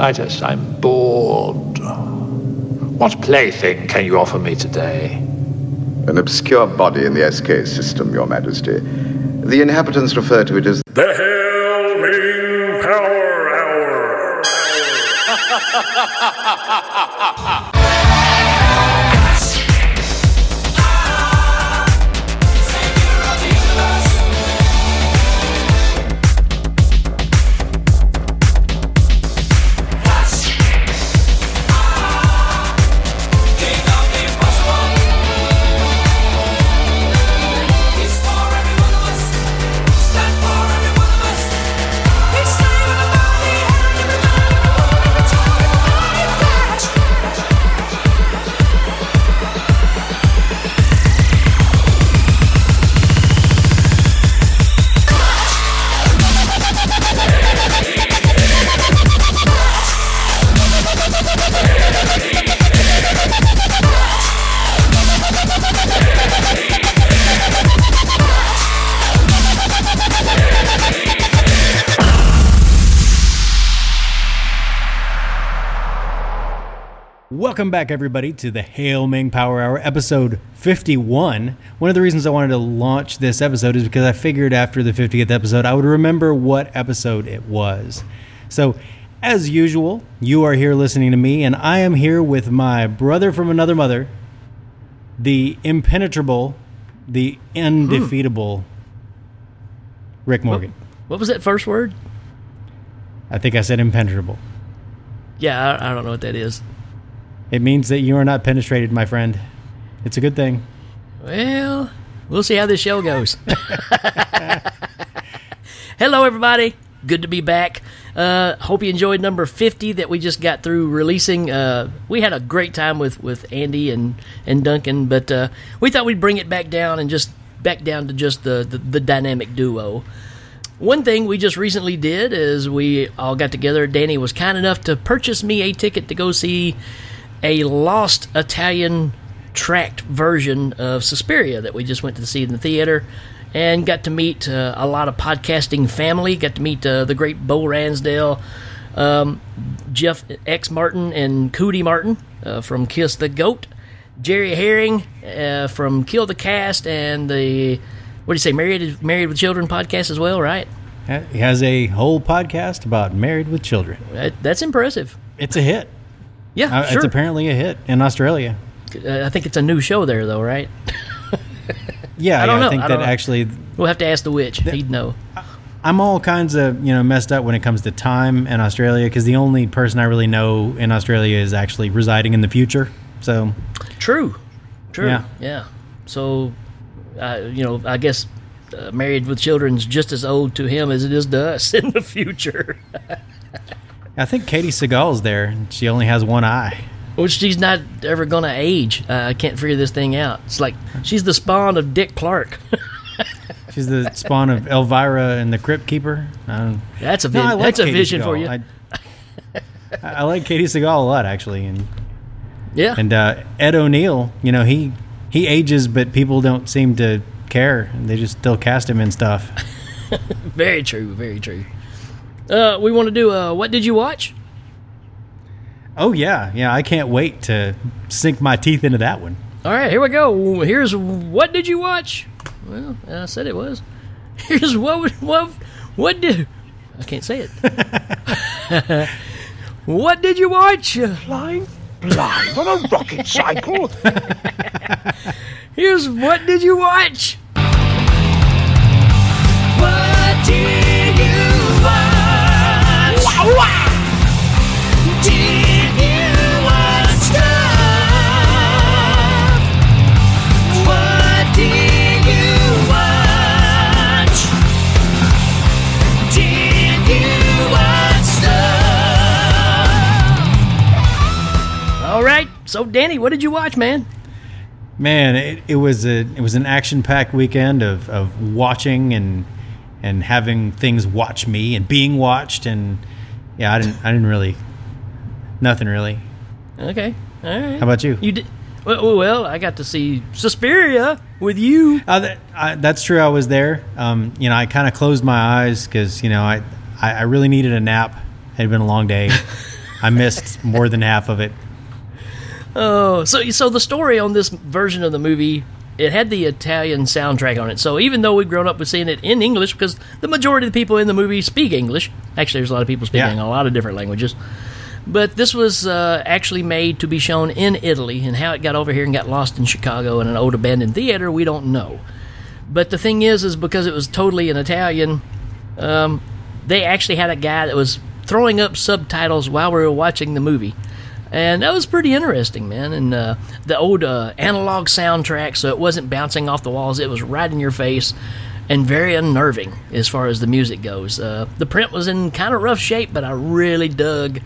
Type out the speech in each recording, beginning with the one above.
Klytus, I'm bored. What plaything can you offer me today? An obscure body in the SK system, Your Majesty. The inhabitants refer to it as The Hail Ming Power Hour. Welcome back, everybody, to the Hail Ming Power Hour, episode 51. One of the reasons I wanted to launch this episode is because I figured after the 50th episode, I would remember what episode it was. So, as usual, you are here listening to me, and I am here with my brother from another mother, the impenetrable, the undefeatable Rick Morgan. What was that first word? I think I said impenetrable. Yeah, I, I don't know what that is. It means that you are not penetrated, my friend. It's a good thing. Well, we'll see how this show goes. Hello, everybody. Good to be back. Uh, hope you enjoyed number 50 that we just got through releasing. Uh, we had a great time with, with Andy and, and Duncan, but uh, we thought we'd bring it back down and just back down to just the, the, the dynamic duo. One thing we just recently did is we all got together. Danny was kind enough to purchase me a ticket to go see a lost Italian tracked version of Suspiria that we just went to see in the theater and got to meet uh, a lot of podcasting family. Got to meet uh, the great Bo Ransdale, um, Jeff X Martin, and Cootie Martin uh, from Kiss the Goat, Jerry Herring uh, from Kill the Cast, and the what do you say, Married Married with Children podcast as well, right? He has a whole podcast about married with children. That, that's impressive. It's a hit. Yeah, Uh, sure. It's apparently a hit in Australia. Uh, I think it's a new show there, though, right? Yeah, I don't yeah, know. I think I that know. actually We'll have to ask the witch. He'd know. I'm all kinds of you know messed up when it comes to time in Australia because the only person I really know in Australia is actually residing in the future. So True. True. Yeah. Yeah. So, uh, you know, I guess uh, married with children's just as old to him as it is to us in the future. I think Katey Sagal's there. and She only has one eye. Which she's not ever going to age. Uh, I can't figure this thing out. It's like she's the spawn of Dick Clark. She's the spawn of Elvira and the Crypt Keeper. I that's a No, vi- I like that's a Katie vision for you. I, I like Katey Sagal a lot actually, and yeah. and uh, Ed O'Neill. You know he he ages, but people don't seem to care. They just still cast him in stuff. very true. Very true. Uh, we want to do uh, what did you watch? Oh yeah, yeah. I can't wait to sink my teeth into that one. All right, here we go. Here's what did you watch? Well, I said it was. Here's what would- what what did I can't say it. what did you watch? Blind, blind on a rocket cycle. Here's what did you watch? What did So, Danny, what did you watch, man? Man, it, it was a it was an action packed weekend of, of watching and and having things watch me and being watched and yeah, I didn't I didn't really nothing really. Okay. All right. How about you? You did. Well, well, I got to see Suspiria with you. Uh, that, I, that's true. I was there. Um, you know, I kind of closed my eyes because you know I, I I really needed a nap. It had been a long day, I missed more than half of it. Oh, so so the story on this version of the movie, it had the Italian soundtrack on it. So even though we've grown up with seeing it in English, because the majority of the people in the movie speak English. Actually, there's a lot of people speaking Yeah. a lot of different languages. But this was uh, actually made to be shown in Italy, and how it got over here and got lost in Chicago in an old abandoned theater, we don't know. But the thing is, is because it was totally in Italian, um, they actually had a guy that was throwing up subtitles while we were watching the movie. And that was pretty interesting, man. And uh, the old uh, analog soundtrack, so it wasn't bouncing off the walls, it was right in your face and very unnerving as far as the music goes. Uh, the print was in kind of rough shape, but I really dug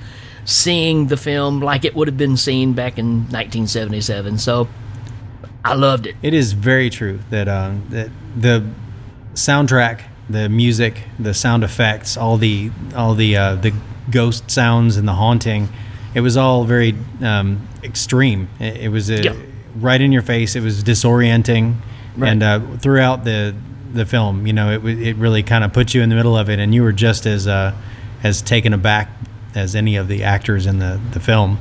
seeing the film like it would have been seen back in 1977. So I loved it. It is very true that uh, that the soundtrack, the music, the sound effects, all the all the uh, the ghost sounds and the haunting, it was all very um, extreme. It, it was uh, Yeah. right in your face. It was disorienting, Right. and uh, throughout the the film, you know, it it really kind of put you in the middle of it, and you were just as uh, as taken aback as any of the actors in the the film.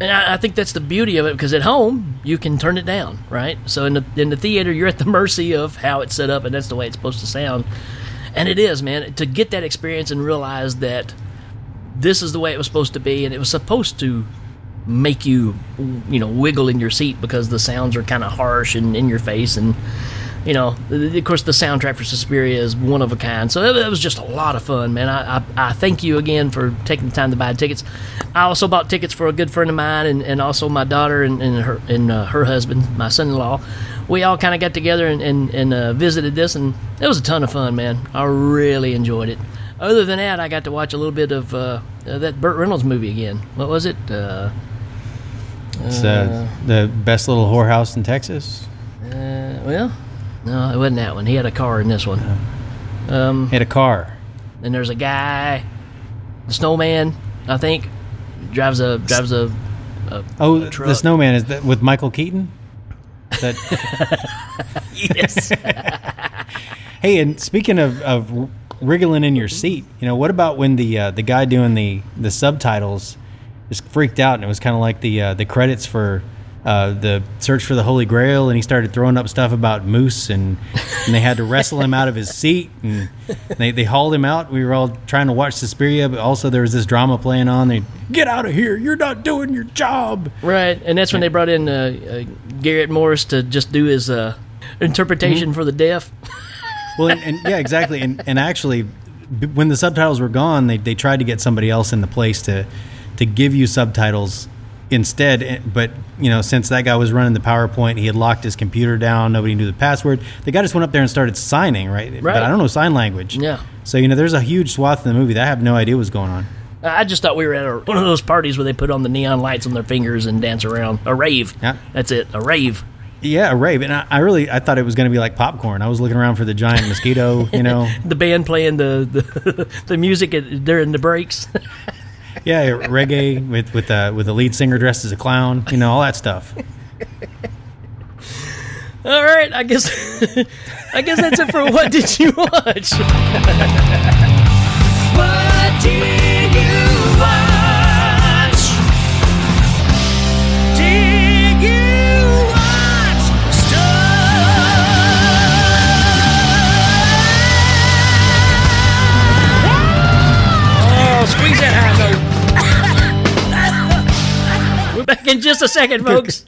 And I, I think that's the beauty of it because at home you can turn it down, right? So in the in the theater you're at the mercy of how it's set up, and that's the way it's supposed to sound. And it is, man, to get that experience and realize that this is the way it was supposed to be, and it was supposed to make you, you know, wiggle in your seat because the sounds are kind of harsh and in your face, and you know, of course, the soundtrack for Suspiria is one of a kind. So it was just a lot of fun, man. I, I, I thank you again for taking the time to buy tickets. I also bought tickets for a good friend of mine and, and also my daughter and, and her and uh, her husband, my son-in-law. We all kind of got together and, and, and uh, visited this, and it was a ton of fun, man. I really enjoyed it. Other than that, I got to watch a little bit of uh, uh, that Burt Reynolds movie again. What was it? Uh, It's uh, the best little whorehouse in Texas. uh, well, no, it wasn't that one. He had a car in this one. Um, Hit a car. and there's a guy, the snowman, I think, drives a drives a. a Oh, a the snowman is that with Michael Keaton. That Yes. hey, and speaking of, of wriggling in your seat, you know what about when the uh, the guy doing the the subtitles just freaked out and it was kind of like the uh, the credits for uh, the search for the Holy Grail, and he started throwing up stuff about moose, and, and they had to wrestle him out of his seat, and they, they hauled him out. We were all trying to watch Suspiria, but also there was this drama playing on. They get out of here! You're not doing your job. right, and that's when they brought in uh, uh, Garrett Morris to just do his uh, interpretation for the deaf. Well, and, and yeah, exactly. And and actually, b- when the subtitles were gone, they, they tried to get somebody else in the place to to give you subtitles instead. eh, But you know, since that guy was running the PowerPoint, he had locked his computer down. Nobody knew the password. The guy just went up there and started signing, right? Right. But I don't know sign language. Yeah. So you know, there's a huge swath in the movie that I have no idea what's going on. I just thought we were at a, one of those parties where they put on the neon lights on their fingers and dance around. A rave. Yeah. That's it. A rave. Yeah, a rave. And I, I really, I thought it was going to be like popcorn. I was looking around for the giant mosquito. You know. The band playing the the, the music during the breaks. Yeah, reggae with with uh, with the lead singer dressed as a clown, you know, all that stuff. All right, I guess I guess that's it for what did you watch? what did back in just a second, folks.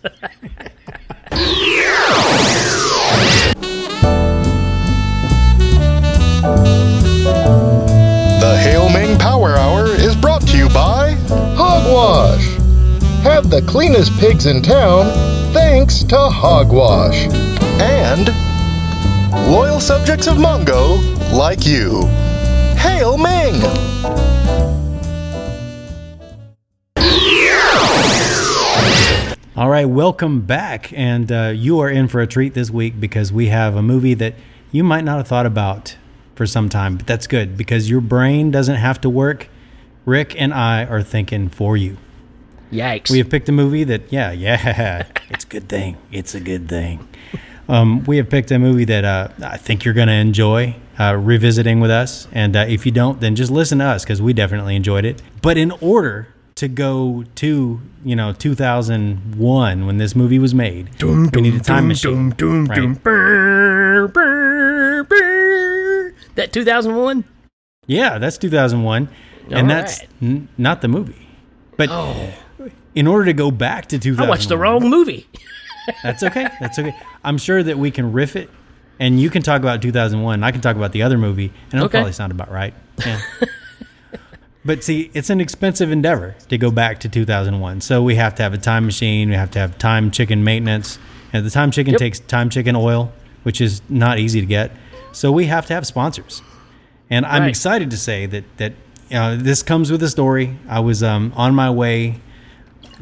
The Hail Ming Power Hour is brought to you by Hogwash. Have the cleanest pigs in town thanks to Hogwash. and loyal subjects of Mongo like you. Hail Ming! All right, welcome back. And uh, you are in for a treat this week because we have a movie that you might not have thought about for some time, but that's good because your brain doesn't have to work. Rick and I are thinking for you. Yikes. We have picked a movie that, yeah, yeah, it's a good thing. It's a good thing. Um, we have picked a movie that uh, I think you're going to enjoy uh, revisiting with us. And uh, if you don't, then just listen to us because we definitely enjoyed it. But in order to go to you know 2001 when this movie was made. we need a time machine. right? That 2001? Yeah, that's 2001, and All that's right. n- not the movie. But Oh, in order to go back to 2001, I watched the wrong movie. That's okay. That's okay. I'm sure that we can riff it, and you can talk about 2001. And I can talk about the other movie, and it'll Okay. probably sound about right. Yeah. but see, it's an expensive endeavor to go back to 2001. So we have to have a time machine. We have to have time chicken maintenance, and the time chicken Yep. takes time chicken oil, which is not easy to get. So we have to have sponsors. And I'm Right. excited to say that that uh, this comes with a story. I was um, on my way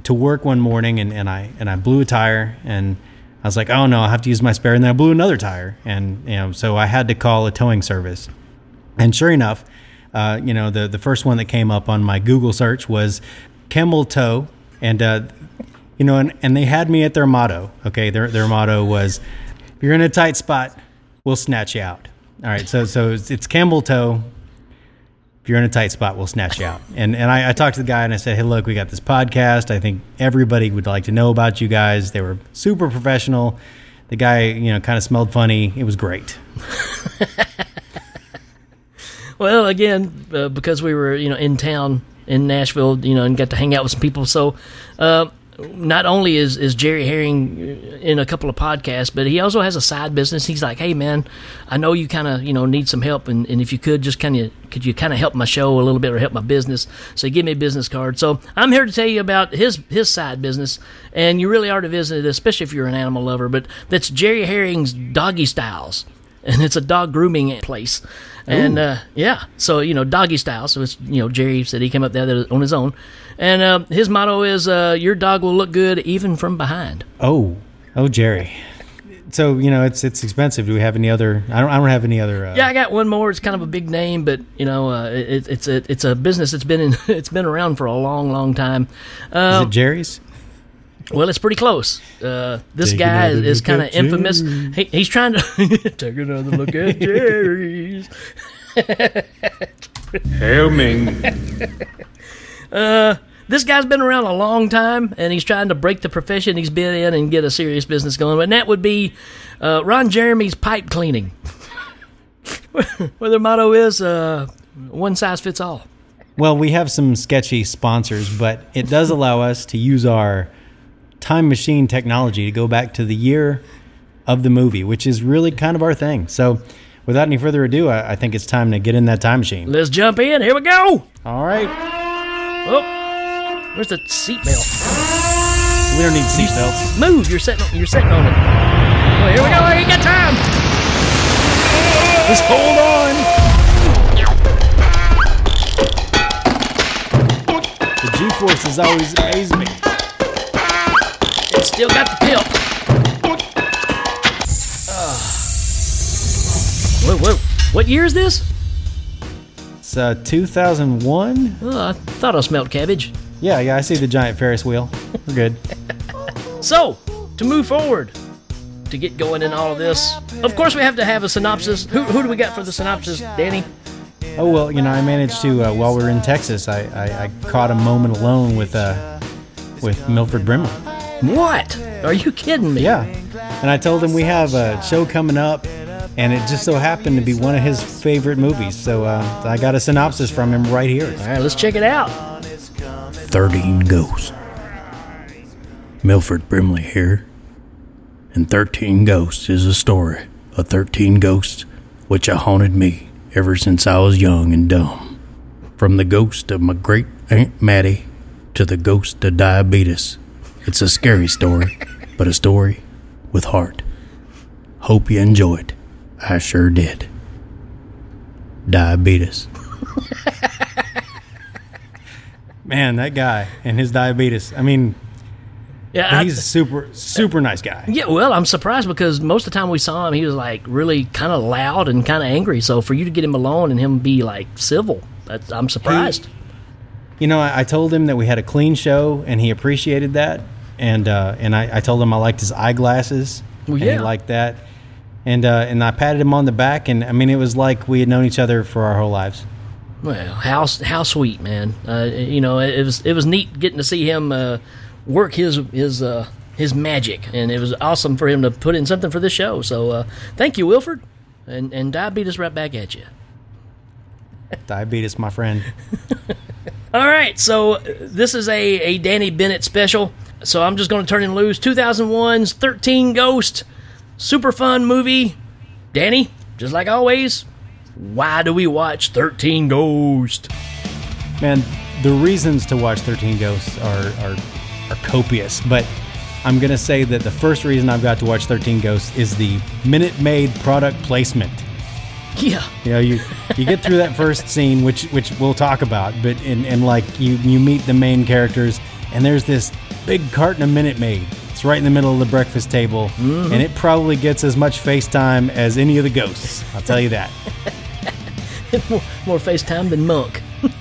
to work one morning and, and I and I blew a tire and I was like, oh no, I have to use my spare. And then I blew another tire, and you know, so I had to call a towing service. And sure enough, uh, you know, the the first one that came up on my Google search was Camel Tow, and uh, you know, and, and they had me at their motto. Okay, their their motto was, "If you're in a tight spot, we'll snatch you out." All right, so so it's, it's Campbell Toe. If you're in a tight spot, we'll snatch you out. And and I, I talked to the guy and I said, hey, look, we got this podcast. I think everybody would like to know about you guys. They were super professional. The guy, you know, kind of smelled funny. It was great. Well, again, uh, because we were, you know, in town in Nashville, you know, and got to hang out with some people. So, uh, not only is, is Jerry Herring in a couple of podcasts, but he also has a side business. He's like, hey, man, I know you kind of, you know, need some help. And, and if you could just kind of, could you kind of help my show a little bit or help my business? So he me a business card. So I'm here to tell you about his, his side business. And you really are to visit it, especially if you're an animal lover. But that's Jerry Herring's Doggy Styles. And it's a dog grooming place. And uh, yeah, so you know, doggy style. So it's you know, Jerry said he came up there on his own, and uh, his motto is, uh, "Your dog will look good even from behind." Oh, oh, Jerry. So you know, it's it's expensive. Do we have any other? I don't. I don't have any other. Uh, Yeah, I got one more. It's kind of a big name, but you know, uh, it, it's a it's a business that's been in it's been around for a long, long time. Is it Jerry's? Well, it's pretty close. Uh, this Take guy another is kind of infamous. He, he's trying to take another look at Jerry's. Hail Ming. this guy's been around a long time and he's trying to break the profession he's been in and get a serious business going. And that would be uh, Ron Jeremy's pipe cleaning. Where their motto is uh, one size fits all. Well, we have some sketchy sponsors, but it does allow us to use our time machine technology to go back to the year of the movie, which is really kind of our thing. So, without any further ado, I, I think it's time to get in that time machine. Let's jump in. Here we go. All right. Oh, where's the seatbelt? We don't need seatbelts. Move. You're sitting. You're sitting on it. Oh, here we go. I ain't got time. Just hold on. The G force has always amazed me. It's still got the pill. Whoa, whoa. What year is this? It's uh, 2001. Oh, I thought I smelled cabbage. Yeah, yeah, I see the giant Ferris wheel. We're good. So, to move forward, to get going in all of this, of course we have to have a synopsis. Who, who do we got for the synopsis, Danny? Oh well, you know, I managed to uh, while we were in Texas, I, I, I caught a moment alone with uh, with Milford Brimley. What? Are you kidding me? Yeah, and I told him we have a show coming up, and it just so happened to be one of his favorite movies. So uh, I got a synopsis from him right here. All right, let's check it out. 13 Ghosts. Milford Brimley here. And 13 Ghosts is a story of 13 ghosts which have haunted me ever since I was young and dumb. From the ghost of my great Aunt Mattie to the ghost of diabetes. It's a scary story, but a story with heart. Hope you enjoy it. I sure did. Diabetes. Man, that guy and his diabetes. I mean, Yeah, I- he's a super super nice guy. yeah. Well, I'm surprised because most of the time we saw him, he was like really kind of loud and kind of angry. So for you to get him alone and him be like civil, that's, I'm surprised. You know, I, I told him that we had a clean show, and he appreciated that. And uh, and I, I told him I liked his eyeglasses, Well, and yeah. he liked that. And uh, and I patted him on the back, and I mean, it was like we had known each other for our whole lives. Well, how how sweet, man. Uh, you know, it was it was neat getting to see him uh, work his his uh, his magic, and it was awesome for him to put in something for this show. So, uh, thank you, Wilford, and and diabetes right back at you. Diabetes, my friend. All right, so this is a, a Danny Bennett special. So I'm just going to turn it loose. 2001's 13 Ghost. Super fun movie. Danny, just like always, why do we watch 13 Ghost? Man, the reasons to watch 13 Ghosts are, are, are copious, but I'm going to say that the first reason I've got to watch 13 Ghosts is the Minute Maid product placement. Yeah. You know, you you get through that first scene, which which we'll talk about, but and, and like you you meet the main characters, and there's this big carton of Minute Maid. It's right in the middle of the breakfast table, and it probably gets as much FaceTime as any of the ghosts. I'll tell you that. more, more FaceTime than Monk.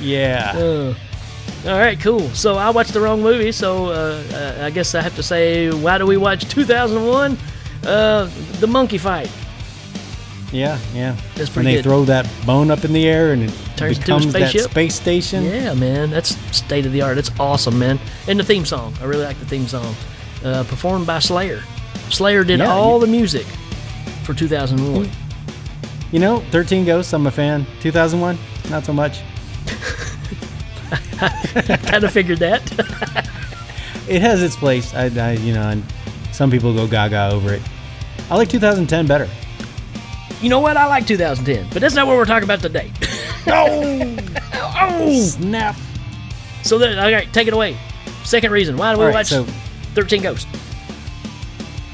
Yeah. All right, cool. So I watched the wrong movie, so uh, uh, I guess I have to say, why do we watch 2001? Uh, the monkey fight. Yeah, yeah. That's when pretty they good. throw that bone up in the air and it Turns into a becomes that space station. Yeah, man, that's state of the art. It's awesome, man. And the theme song, I really like the theme song, uh, performed by Slayer. Slayer did Yeah, all you- the music for 2001. You know, 13 Ghosts, I'm a fan. 2001, not so much. I kind of figured that. It has its place. I, I you know, and some people go gaga over it. I like 2010 better. You know what? I like 2010, but that's not what we're talking about today. Oh, oh, snap. so, then, all right, take it away. Second reason why do we right, watch so 13 Ghosts?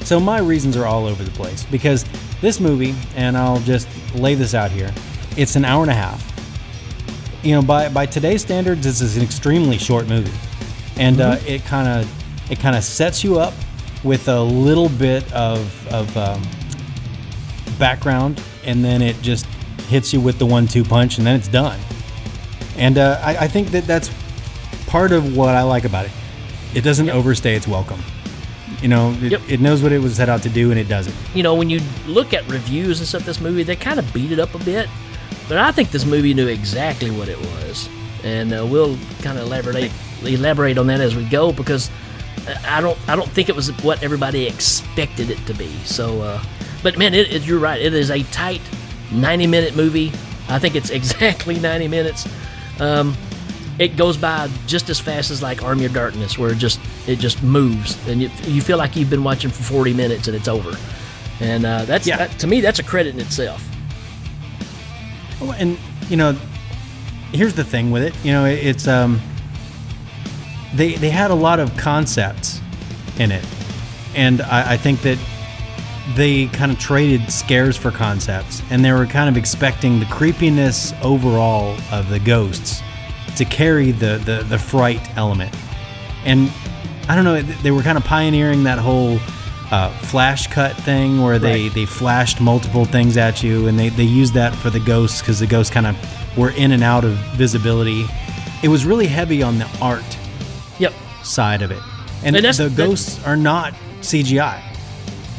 So my reasons are all over the place because this movie, and I'll just lay this out here, it's an hour and a half. You know, by by today's standards, this is an extremely short movie, and uh, it kind of it kind of sets you up with a little bit of of um, background, and then it just hits you with the one-two punch, and then it's done. And uh, I, I think that that's part of what I like about it. It doesn't overstay its welcome. You know, it, Yep. it knows what it was set out to do, and it does it. you know, when you look at reviews and stuff, this movie they kind of beat it up a bit, but I think this movie knew exactly what it was, and uh, we'll kind of elaborate elaborate on that as we go because I don't I don't think it was what everybody expected it to be. So, uh, but man, it, it, you're right. It is a tight 90 minute movie. I think it's exactly 90 minutes. Um, it goes by just as fast as like Army of Darkness, where it just it just moves, and you, you feel like you've been watching for 40 minutes and it's over. And uh, that's Yeah. that, to me, that's a credit in itself. Oh, And you know, here's the thing with it. You know, it, it's um, they they had a lot of concepts in it, and I, I think that they kind of traded scares for concepts, and they were kind of expecting the creepiness overall of the ghosts to carry the the, the fright element, and I don't know, they were kind of pioneering that whole. Uh, flash cut thing where they, Right. they flashed multiple things at you and they, they used that for the ghosts because the ghosts kind of were in and out of visibility it was really heavy on the art Yep. side of it and, And the ghosts are not cgi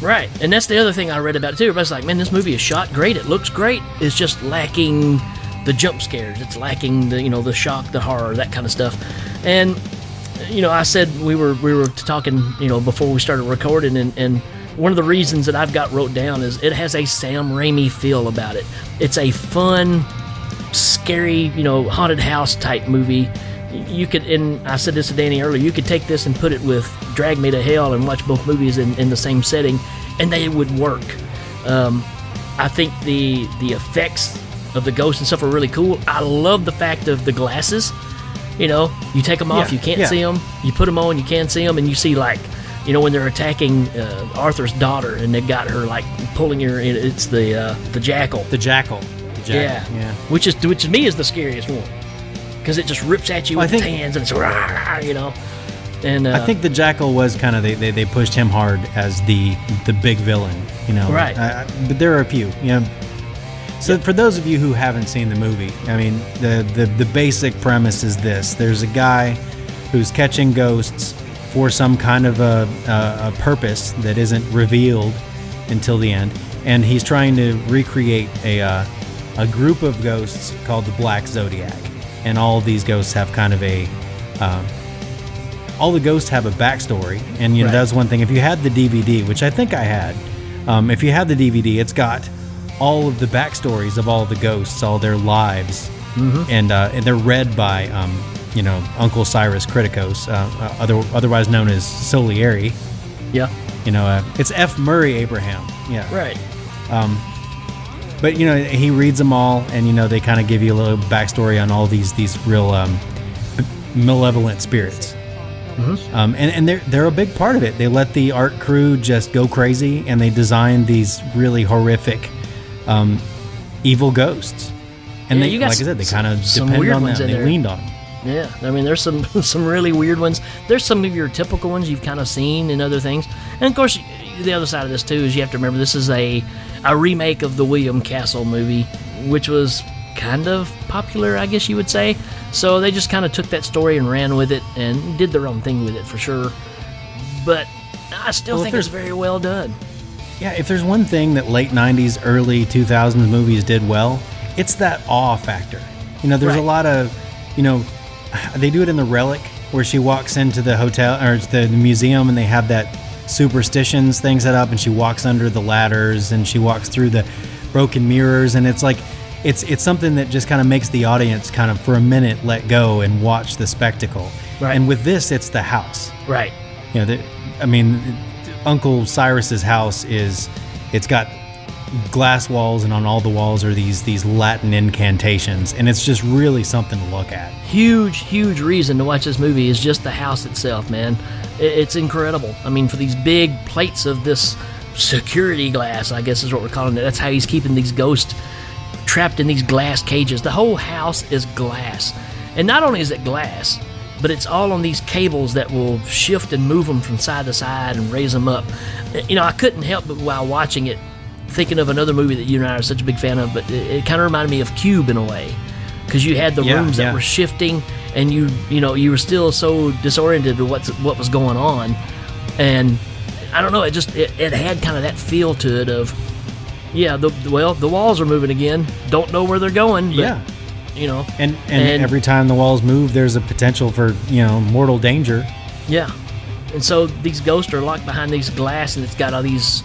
Right, and that's the other thing I read about it too. Everybody's like, "Man, this movie is shot great. It looks great. It's just lacking the jump scares. It's lacking the you know the shock, the horror, that kind of stuff." And you know, I said we were we were talking you know before we started recording, and and one of the reasons that I've got wrote down is it has a Sam Raimi feel about it. It's a fun, scary, you know, haunted house type movie. You could, and I said this to Danny earlier, you could take this and put it with Drag Me to Hell and watch both movies in, in the same setting, and they would work. Um, I think the the effects of the ghosts and stuff are really cool. I love the fact of the glasses. You know, you take them off, Yeah, you can't yeah. see them. You put them on, you can't see them, and you see like, you know, when they're attacking uh, Arthur's daughter, and they got her like pulling her. in It's the uh, the jackal. the jackal the jackal Yeah. yeah Which is which to me is the scariest one because it just rips at you Well, with its hands and it's rah, you know. And uh, I think the Jackal was kind of they, they, they pushed him hard as the the big villain, you know. Right. I, I- but there are a few, you know. So for those of you who haven't seen the movie, I mean, the, the the basic premise is this: there's a guy who's catching ghosts for some kind of a, a, a purpose that isn't revealed until the end, and he's trying to recreate a uh, a group of ghosts called the Black Zodiac, and all of these ghosts have kind of a. Um, all the ghosts have a backstory, and you know Right. that's one thing. If you had the DVD, which I think I had, um, if you had the DVD, it's got all of the backstories of all the ghosts, all their lives, and uh, and they're read by um, you know Uncle Cyrus Kriticos, uh, uh, other, otherwise known as Salieri. Yeah. You know, uh, it's F. Murray Abraham. Yeah. Right. Um, But you know, he reads them all, and you know, they kind of give you a little backstory on all these these real um, malevolent spirits. Um, and and they're they're a big part of it. They let the art crew just go crazy, and they designed these really horrific, um, evil ghosts. And Yeah, they, you got like I said, they kind of depended on them. They there. leaned on. Yeah, I mean, there's some some really weird ones. There's some of your typical ones you've kind of seen in other things, and of course, the other side of this too is you have to remember this is a a remake of the William Castle movie, which was kind of popular, I guess you would say. So they just kind of took that story and ran with it and did their own thing with it for sure. But I still Well, think it's very well done. Yeah, if there's one thing that late 90s, early 2000s movies did well, it's that awe factor. You know, there's a lot of, you know, they do it in The Relic where she walks into the hotel or the museum and they have that superstitions thing set up and she walks under the ladders and she walks through the broken mirrors and it's like it's it's something that just kind of makes the audience kind of for a minute let go and watch the spectacle. Right. And with this it's the house Right. you know, the, I mean, Uncle Cyrus's house is, it's got glass walls, and on all the walls are these these Latin incantations, and it's just really something to look at. huge, huge reason to watch this movie is just the house itself, man. It's incredible. I mean, for these big plates of this security glass, I guess is what we're calling it. That's how he's keeping these ghosts trapped in these glass cages. The whole house is glass. And not only is it glass, but it's all on these cables that will shift and move them from side to side and raise them up. You know, I couldn't help but while watching it, thinking of another movie that you and I are such a big fan of, but it, it kind of reminded me of Cube in a way. Because you had the Yeah, rooms that yeah. were shifting, and you you know you were still so disoriented with what's what was going on, and I don't know. It just it, it had kind of that feel to it of yeah. The well the walls are moving again. Don't know where they're going. But, Yeah. you know. And, and every time the walls move, there's a potential for you know mortal danger. Yeah. And so these ghosts are locked behind these glass, and it's got all these,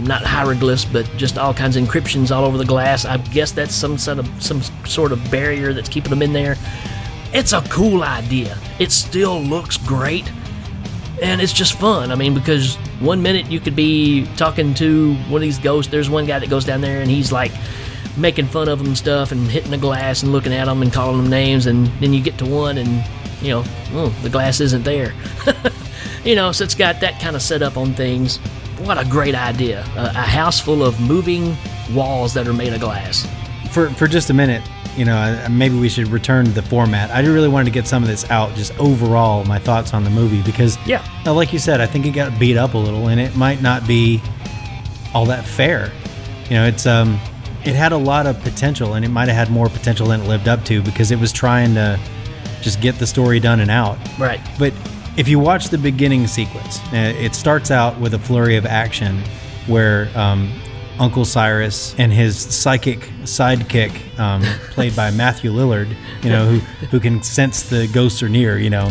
not hieroglyphs, but just all kinds of encryptions all over the glass. I guess that's some sort of some sort of barrier that's keeping them in there. It's a cool idea. It still looks great, and it's just fun. I mean, because one minute you could be talking to one of these ghosts. There's one guy that goes down there, and he's like making fun of them and stuff, and hitting the glass and looking at them and calling them names, and then you get to one, and you know, oh, the glass isn't there. you know, so it's got that kind of setup on things. What a great idea! A, a house full of moving walls that are made of glass. For for just a minute, you know, maybe we should return to the format. I really wanted to get some of this out, just overall my thoughts on the movie because Yeah. like you said, I think it got beat up a little, and it might not be all that fair. You know, it's um, it had a lot of potential, and it might have had more potential than it lived up to because it was trying to just get the story done and out. Right. But if you watch the beginning sequence, uh, it starts out with a flurry of action where um, Uncle Cyrus and his psychic sidekick, um, played by Matthew Lillard, you know, who, who can sense the ghosts are near, you know,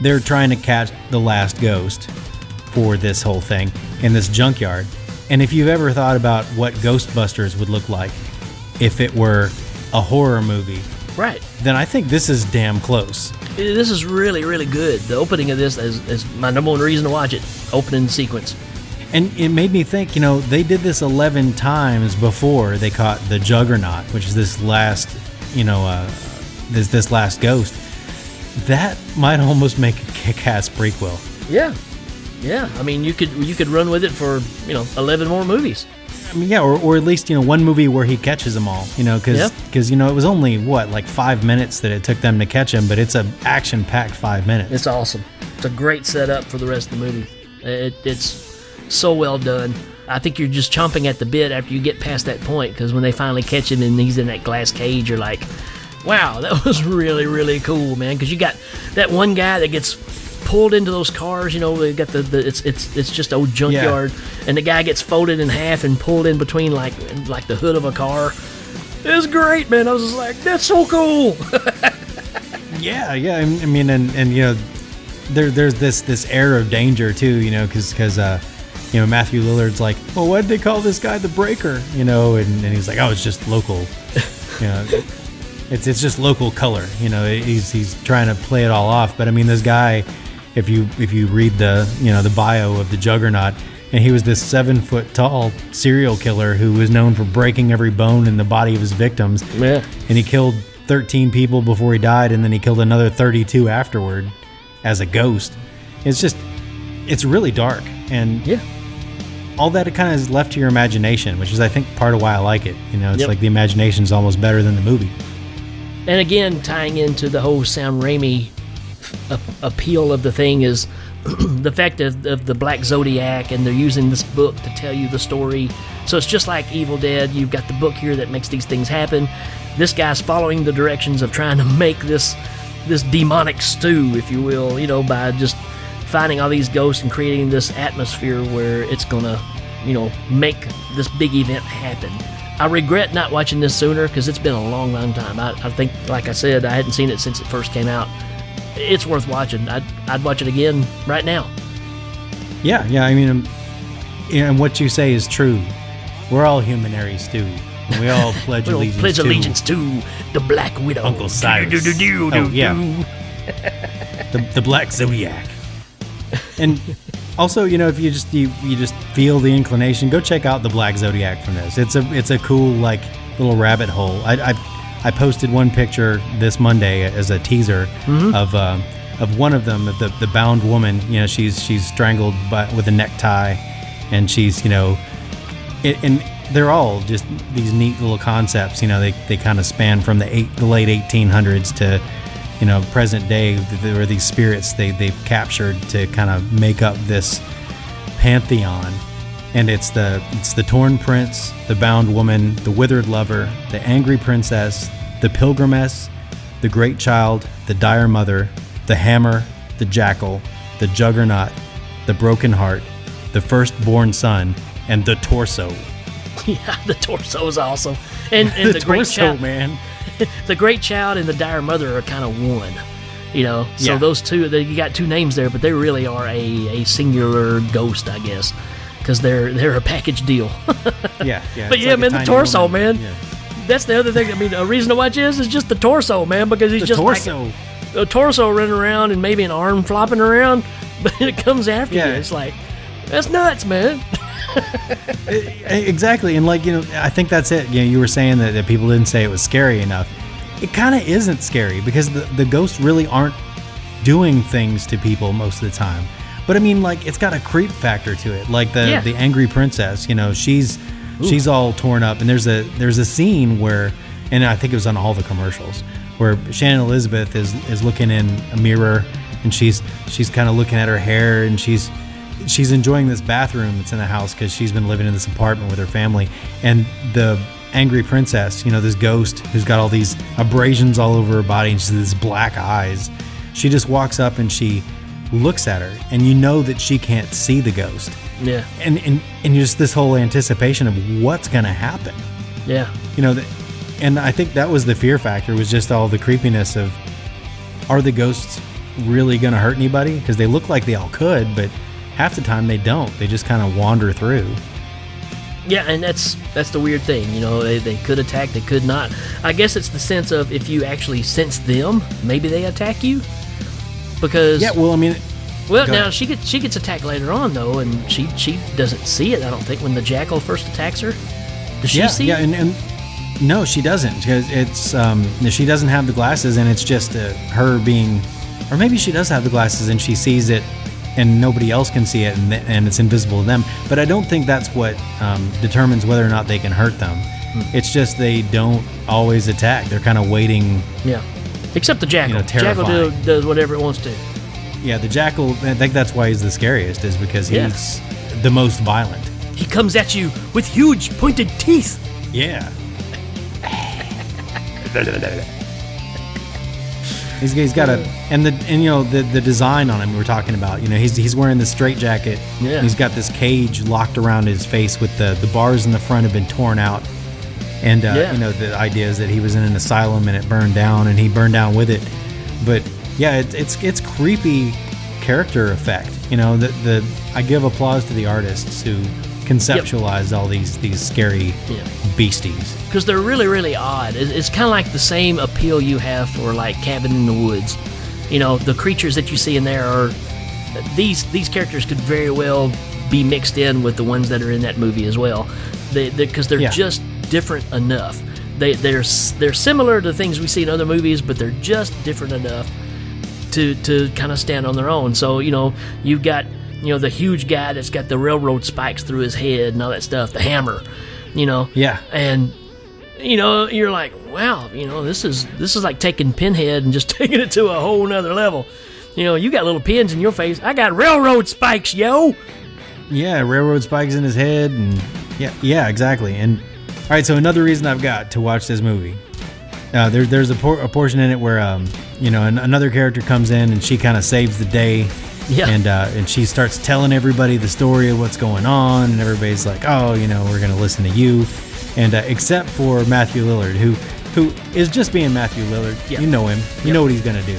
they're trying to catch the last ghost for this whole thing in this junkyard. And if you've ever thought about what Ghostbusters would look like if it were a horror movie, Right. then I think this is damn close. This is really, really good. The opening of this is, is my number one reason to watch it. Opening sequence. And it made me think, you know, they did this 11 times before they caught the Juggernaut, which is this last, you know, uh, this this last ghost. That might almost make a kick-ass prequel. Yeah. Yeah. I mean, you could you could run with it for you know eleven more movies. I mean, yeah, or, or at least you know one movie where he catches them all. You know, because Yeah. you know it was only what like five minutes that it took them to catch him, but it's an action-packed five minutes. It's awesome. It's a great setup for the rest of the movie. It, it's so well done. I think you're just chomping at the bit after you get past that point because when they finally catch him and he's in that glass cage, you're like, wow, that was really, really cool, man. Because you got that one guy that gets pulled into those cars, you know, they got the, the it's it's it's just old junkyard, and the guy gets folded in half and pulled in between like like the hood of a car. It was great, man. I was just like, that's so cool. Yeah, yeah. I I mean, and and you know, there there's this this air of danger too. You know, because because uh, you know Matthew Lillard's like, well, why did they call this guy the Breaker? You know, and, and he's like, oh, it's just local. You know, it's it's just local color. You know, he's he's trying to play it all off. But I mean, this guy, if you if you read the you know the bio of the Juggernaut. And he was this seven foot tall serial killer who was known for breaking every bone in the body of his victims yeah. and he killed 13 people before he died and then he killed another 32 afterward as a ghost it's just it's really dark and Yeah. All that kind of is left to your imagination which is i think part of why i like it you know it's Yep. like the imagination is almost better than the movie And again, tying into the whole Sam Raimi a- appeal of the thing is the fact of, of the Black Zodiac, and they're using this book to tell you the story. So it's just like Evil Dead. You've got the book here that makes these things happen. This guy's following the directions of trying to make this this demonic stew, if you will, you know, by just finding all these ghosts and creating this atmosphere where it's gonna, you know, make this big event happen. I regret not watching this sooner because it's been a long, long time. I, I think, like I said, I hadn't seen it since it first came out. It's worth watching. I'd, I'd watch it again right now. yeah yeah i mean um, and what you say is true we're all human Aries stew we all pledge We'll allegiance pledge to allegiance to the Black Widow. Uncle Cyrus. Do-do-do-do-do-do. Oh, yeah. the, the black zodiac and also you know if you just you, you just feel the inclination go check out the black zodiac from this. It's a it's a cool like little rabbit hole. I i, I posted one picture this monday as a teaser of um, of one of them the the bound woman. You know she's she's strangled by with a necktie and she's you know it, and they're all just these neat little concepts. You know, they, they kind of span from the eight the late 1800s to you know present day. There are these spirits they they've captured to kind of make up this pantheon. And it's the it's the torn prince, the bound woman, the withered lover, the angry princess, the pilgrimess, the great child, the dire mother, the hammer, the jackal, the juggernaut, the broken heart, the firstborn son, and the torso. yeah, the torso is awesome. And, and the, the great torso, child, man. the great child and the dire mother are kind of one. You know, so Yeah. those two, they, you got two names there, but they really are a, a singular ghost, I guess, because they're they're a package deal. Yeah, yeah. But yeah, like man, the torso, woman. man. Yeah. That's the other thing. I mean, a reason to watch is is just the torso, man, because he's The just torso. like a, a torso running around and maybe an arm flopping around, but it comes after Yeah. you. It's like that's nuts, man. Exactly, and like you know, I think that's it. You know, you were saying that, that people didn't say it was scary enough. It kind of isn't scary because the, the ghosts really aren't doing things to people most of the time. But I mean, like it's got a creep factor to it. Like the Yeah. the angry princess, you know, she's she's all torn up, and there's a there's a scene where, and I think it was on all the commercials where Shannon Elizabeth is is looking in a mirror, and she's she's kind of looking at her hair, and she's she's enjoying this bathroom that's in the house because she's been living in this apartment with her family. And the angry princess you know this ghost who's got all these abrasions all over her body and she's these black eyes she just walks up and she looks at her. And you know that she can't see the ghost. Yeah, and and, and just this whole anticipation of what's gonna happen. Yeah, you know, and I think that was the fear factor was just all the creepiness of are the ghosts really going to hurt anybody? Because they look like they all could, but half the time they don't. They just kind of wander through. yeah, and that's that's the weird thing. You know, they, they could attack, they could not. I guess it's the sense of if you actually sense them, maybe they attack you. Because Yeah, well, I mean, Well, now ahead. she gets she gets attacked later on though, and she she doesn't see it. I don't think when the jackal first attacks her. Does she yeah, see yeah, it? and, and no, she doesn't because it's um, she doesn't have the glasses, and it's just uh, her being, or maybe she does have the glasses and she sees it, and nobody else can see it, and, th- and it's invisible to them. But I don't think that's what um, determines whether or not they can hurt them. Hmm. It's just they don't always attack. They're kind of waiting. yeah. Except the jackal. know, jackal do, does whatever it wants to. Yeah, the jackal. I think that's why he's the scariest, is because Yeah. he's the most violent. He comes at you with huge pointed teeth. Yeah. He's, he's got a and the and you know the the design on him we we're talking about. You know he's he's wearing the straight jacket. Yeah. He's got this cage locked around his face with the the bars in the front have been torn out, and uh, Yeah. you know the idea is that he was in an asylum and it burned down, and he burned down with it. But yeah, it, it's it's creepy character effect. You know, the the I give applause to the artists who conceptualized all these these scary Yeah. beasties. because they're really really odd. It- It's kind of like the same appeal you have for like Cabin in the Woods. You know, the creatures that you see in there are these these characters could very well be mixed in with the ones that are in that movie as well. They because they, are Yeah. just different enough. They they're they're similar to things we see in other movies, but they're just different enough to to kind of stand on their own. So you know you've got you know the huge guy that's got the railroad spikes through his head and all that stuff, the hammer. You know, Yeah. and you know you're like wow you know this is this is like taking pinhead and just taking it to a whole nother level you know you got little pins in your face i got railroad spikes yo Yeah, railroad spikes in his head, and yeah, yeah, exactly. And all right, so another reason I've got to watch this movie, uh, there, there's a, por- a portion in it where um, you know, an, another character comes in and she kind of saves the day, Yeah. and uh, and she starts telling everybody the story of what's going on, and everybody's like, oh, you know, we're gonna listen to you, and uh, except for Matthew Lillard, who who is just being Matthew Lillard. Yeah. You know him. You Yep. know what he's gonna do.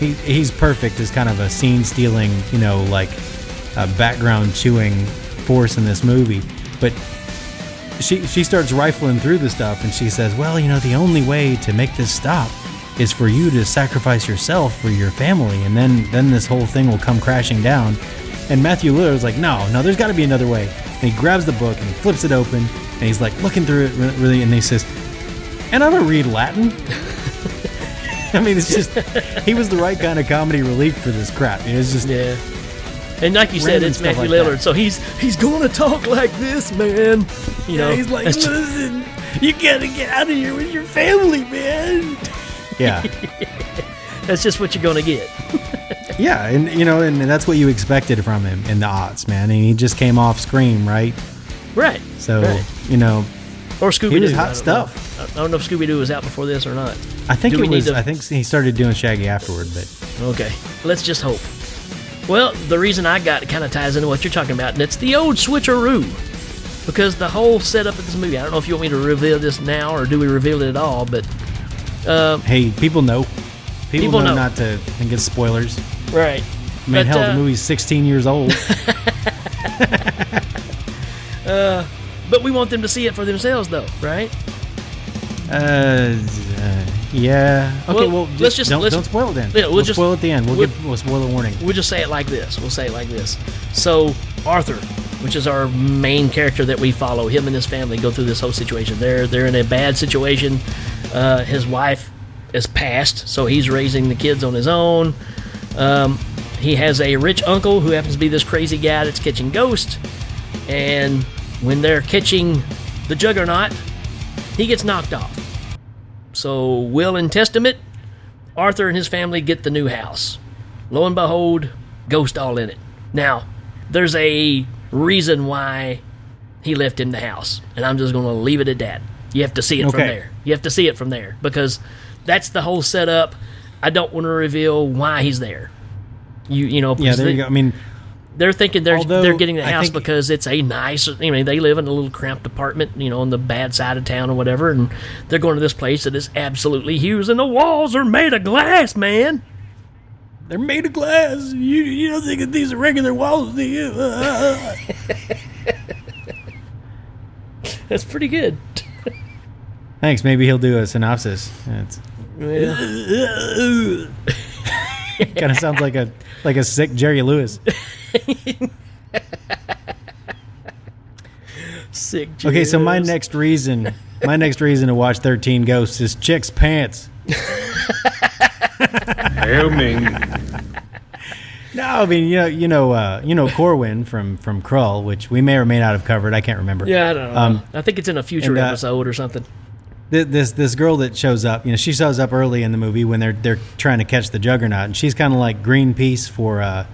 He, he's perfect as kind of a scene stealing, you know, like a background chewing force in this movie. But she she starts rifling through the stuff and she says, "Well, you know, the only way to make this stop is for you to sacrifice yourself for your family, and then then this whole thing will come crashing down." And Matthew Lillard's like, "No, no, there's got to be another way." And he grabs the book and he flips it open and he's like looking through it really, and he says, "And I don't read Latin." I mean, it's just he was the right kind of comedy relief for this crap. It's just yeah and like you said it's matthew like lillard that. so he's he's gonna talk like this man you know he's like, listen, you gotta get out of here with your family, man. Yeah, that's just what you're gonna get yeah, and you know, and that's what you expected from him in the odds, man. And he just came off Scream, right? right So Right. you know, or scooby-doo was I hot stuff. know. i don't know if scooby-doo was out before this or not I think Do it was. to- I think he started doing Shaggy afterward, but Okay, let's just hope. Well, the reason I got it kind of ties into what you're talking about, and it's the old switcheroo. Because the whole setup of this movie, I don't know if you want me to reveal this now or do we reveal it at all, but hey, people know. People, People know, know. not to think it's spoilers. right. I mean, But, hell, uh, the movie's 16 years old. But we want them to see it for themselves, though, right? uh, uh, yeah. Okay, Well, well, let's just, just- don't, let's- don't spoil it then. Yeah, we'll we'll just- spoil it at the end. We'll, we'll- give we'll spoil a warning. We'll just say it like this. We'll say it like this. So, Arthur, which is our main character that we follow, him and his family go through this whole situation. They're they're in a bad situation. Uh, his wife is passed, so he's raising the kids on his own. Um, he has a rich uncle who happens to be this crazy guy that's catching ghosts. And when they're catching the juggernaut, he gets knocked off. So, will and testament, Arthur and his family get the new house. Lo and behold, ghost all in it. Now, there's a reason why he left him the house, and I'm just going to leave it at that. You have to see it from there. You have to see it from there because that's the whole setup. I don't want to reveal why he's there. You you know Yeah, there they, you go. I mean, they're thinking they're Although, they're getting the house think- because it's a nice. I mean, they live in a little cramped apartment, you know, on the bad side of town or whatever, and they're going to this place that is absolutely huge, and the walls are made of glass, man. they're made of glass. You you don't think that these are regular walls, do you? That's pretty good. Thanks. Maybe he'll do a synopsis. It's kind of sounds like a like a sick Jerry Lewis. Sick. Okay, so my Jews. next reason, my next reason to watch Thirteen Ghosts is chicks' pants. Hail Ming. No, I mean you know you know uh, you know Corwin from from Krull, which we may or may not have covered. I can't remember. Yeah, I don't know. Um, I think it's in a future and, uh, episode or something. Th- this this girl that shows up, you know, she shows up early in the movie when they're they're trying to catch the Juggernaut, and she's kind of like Greenpeace for uh,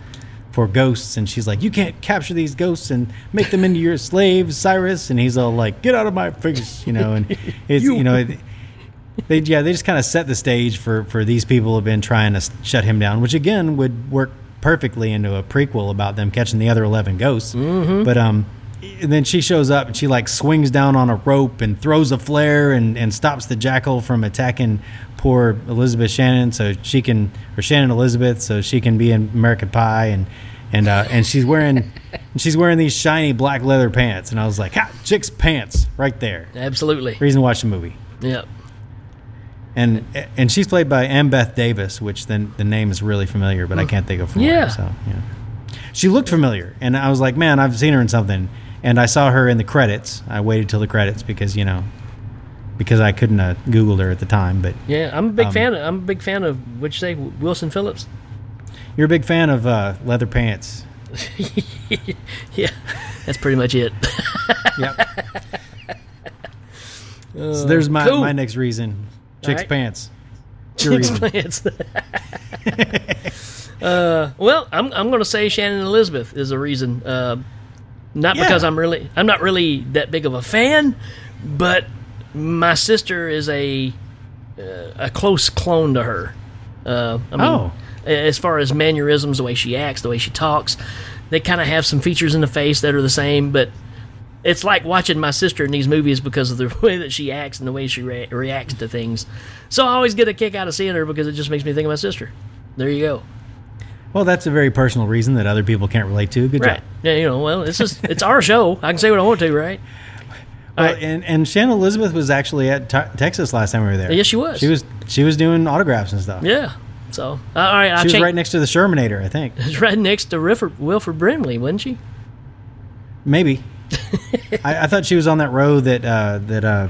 for ghosts, and she's like, you can't capture these ghosts and make them into your slaves, Cyrus, and he's all like, get out of my face, you know, and it's you, know. It, they yeah they just kind of set the stage for for these people who have been trying to shut him down, which again would work perfectly into a prequel about them catching the other eleven ghosts. But um, and then she shows up and she like swings down on a rope and throws a flare and, and stops the jackal from attacking poor Elizabeth Shannon so she can or Shannon Elizabeth so she can be in American Pie and and uh, and she's wearing she's wearing these shiny black leather pants and I was like, ha, chick's pants right there. Absolutely. Reason to watch the movie. yep And and she's played by Embeth Davidtz, which then the name is really familiar, but I can't think of. Yeah. So yeah, she looked familiar, and I was like, man, I've seen her in something. And I saw her in the credits. I waited till the credits because you know, because I couldn't uh, Googled her at the time. But Yeah, I'm a big Um, fan. Of, I'm a big fan of what you say, Wilson Phillips. you're a big fan of uh, leather pants. Yeah, that's pretty much it. Yep. so there's my, cool. my next reason. Chick's right. pants. Chicks plants. uh, well, I'm I'm going to say Shannon Elizabeth is a reason. Uh, not Yeah. because I'm really I'm not really that big of a fan, but my sister is a uh, a close clone to her. Uh, I mean, Oh. as far as mannerisms, the way she acts, the way she talks, they kind of have some features in the face that are the same, but it's like watching my sister in these movies because of the way that she acts and the way she rea- reacts to things. So I always get a kick out of seeing her because it just makes me think of my sister. There you go. Well, that's a very personal reason that other people can't relate to. Good Right. job. Yeah, you know, well, it's just it's our show. I can say what I want to, right? Well, and and Shannon Elizabeth was actually at Te- Texas last time we were there. Yes, she was. She was she was doing autographs and stuff. Yeah. So, uh, all right, I She was changed- right next to the Shermanator, I think. It's right next to Wilford, Wilford Brimley, wasn't she? Maybe. I, I thought she was on that row that uh, that uh,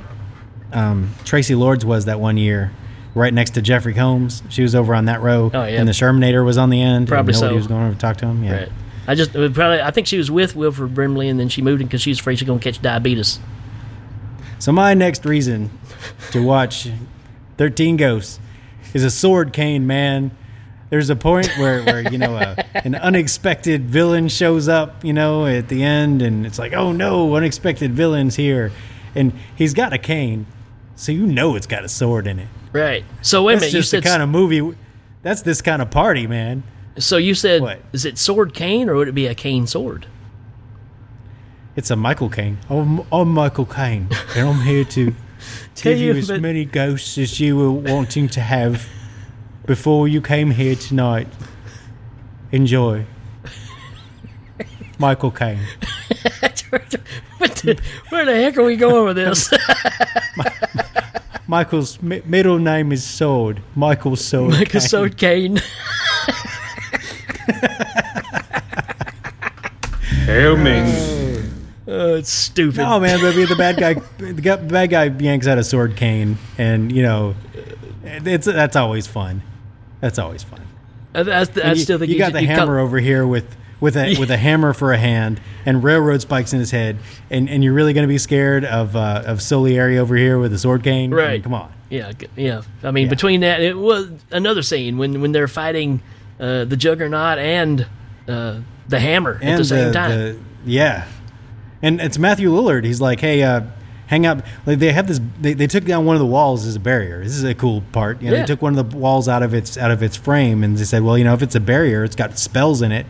um, Traci Lords was that one year, right next to Jeffrey Combs. She was over on that row, Oh, yeah. and the Shermanator was on the end. Probably nobody so. was going over to talk to him. Yeah. Right. I just probably I think she was with Wilford Brimley and then she moved in because she was afraid she's gonna catch diabetes. So my next reason to watch Thirteen Ghosts is a sword cane, man. There's a point where, where you know a, an unexpected villain shows up, you know, at the end, and it's like, oh no, unexpected villain's here, and he's got a cane, so you know it's got a sword in it. Right. So wait a That's minute, you just the kind of movie. That's this kind of party, man. so you said What? is it sword cane or would it be a cane sword? It's a Michael Caine. Oh, I'm, I'm oh, Michael Caine, and I'm here to give you you, as many ghosts as you were wanting to have before you came here tonight. Enjoy. Michael Caine. what the, where the heck are we going with this? Michael's mi- middle name is Sword. Michael Sword. like a sword cane. Hail Ming. Oh, oh, it's stupid. No, man, but the bad guy, the bad guy yanks out a sword cane, and you know, it's that's always fun. That's always fun. I, I, I you, still think you got the should- hammer call- over here with with a with a hammer for a hand and railroad spikes in his head, and, and you're really going to be scared of uh, of Salieri over here with a sword cane? I mean, Right. come on. Yeah, yeah. I mean, Yeah. between that, it was another scene when when they're fighting uh, the Juggernaut and uh, the Hammer at the same time. yeah, and it's Matthew Lillard. He's like, hey, uh, hang out. Like they have this. They, they took down one of the walls as a barrier. This is a cool part. You know, Yeah. They took one of the walls out of its out of its frame, and they said, well, you know, if it's a barrier, it's got spells in it.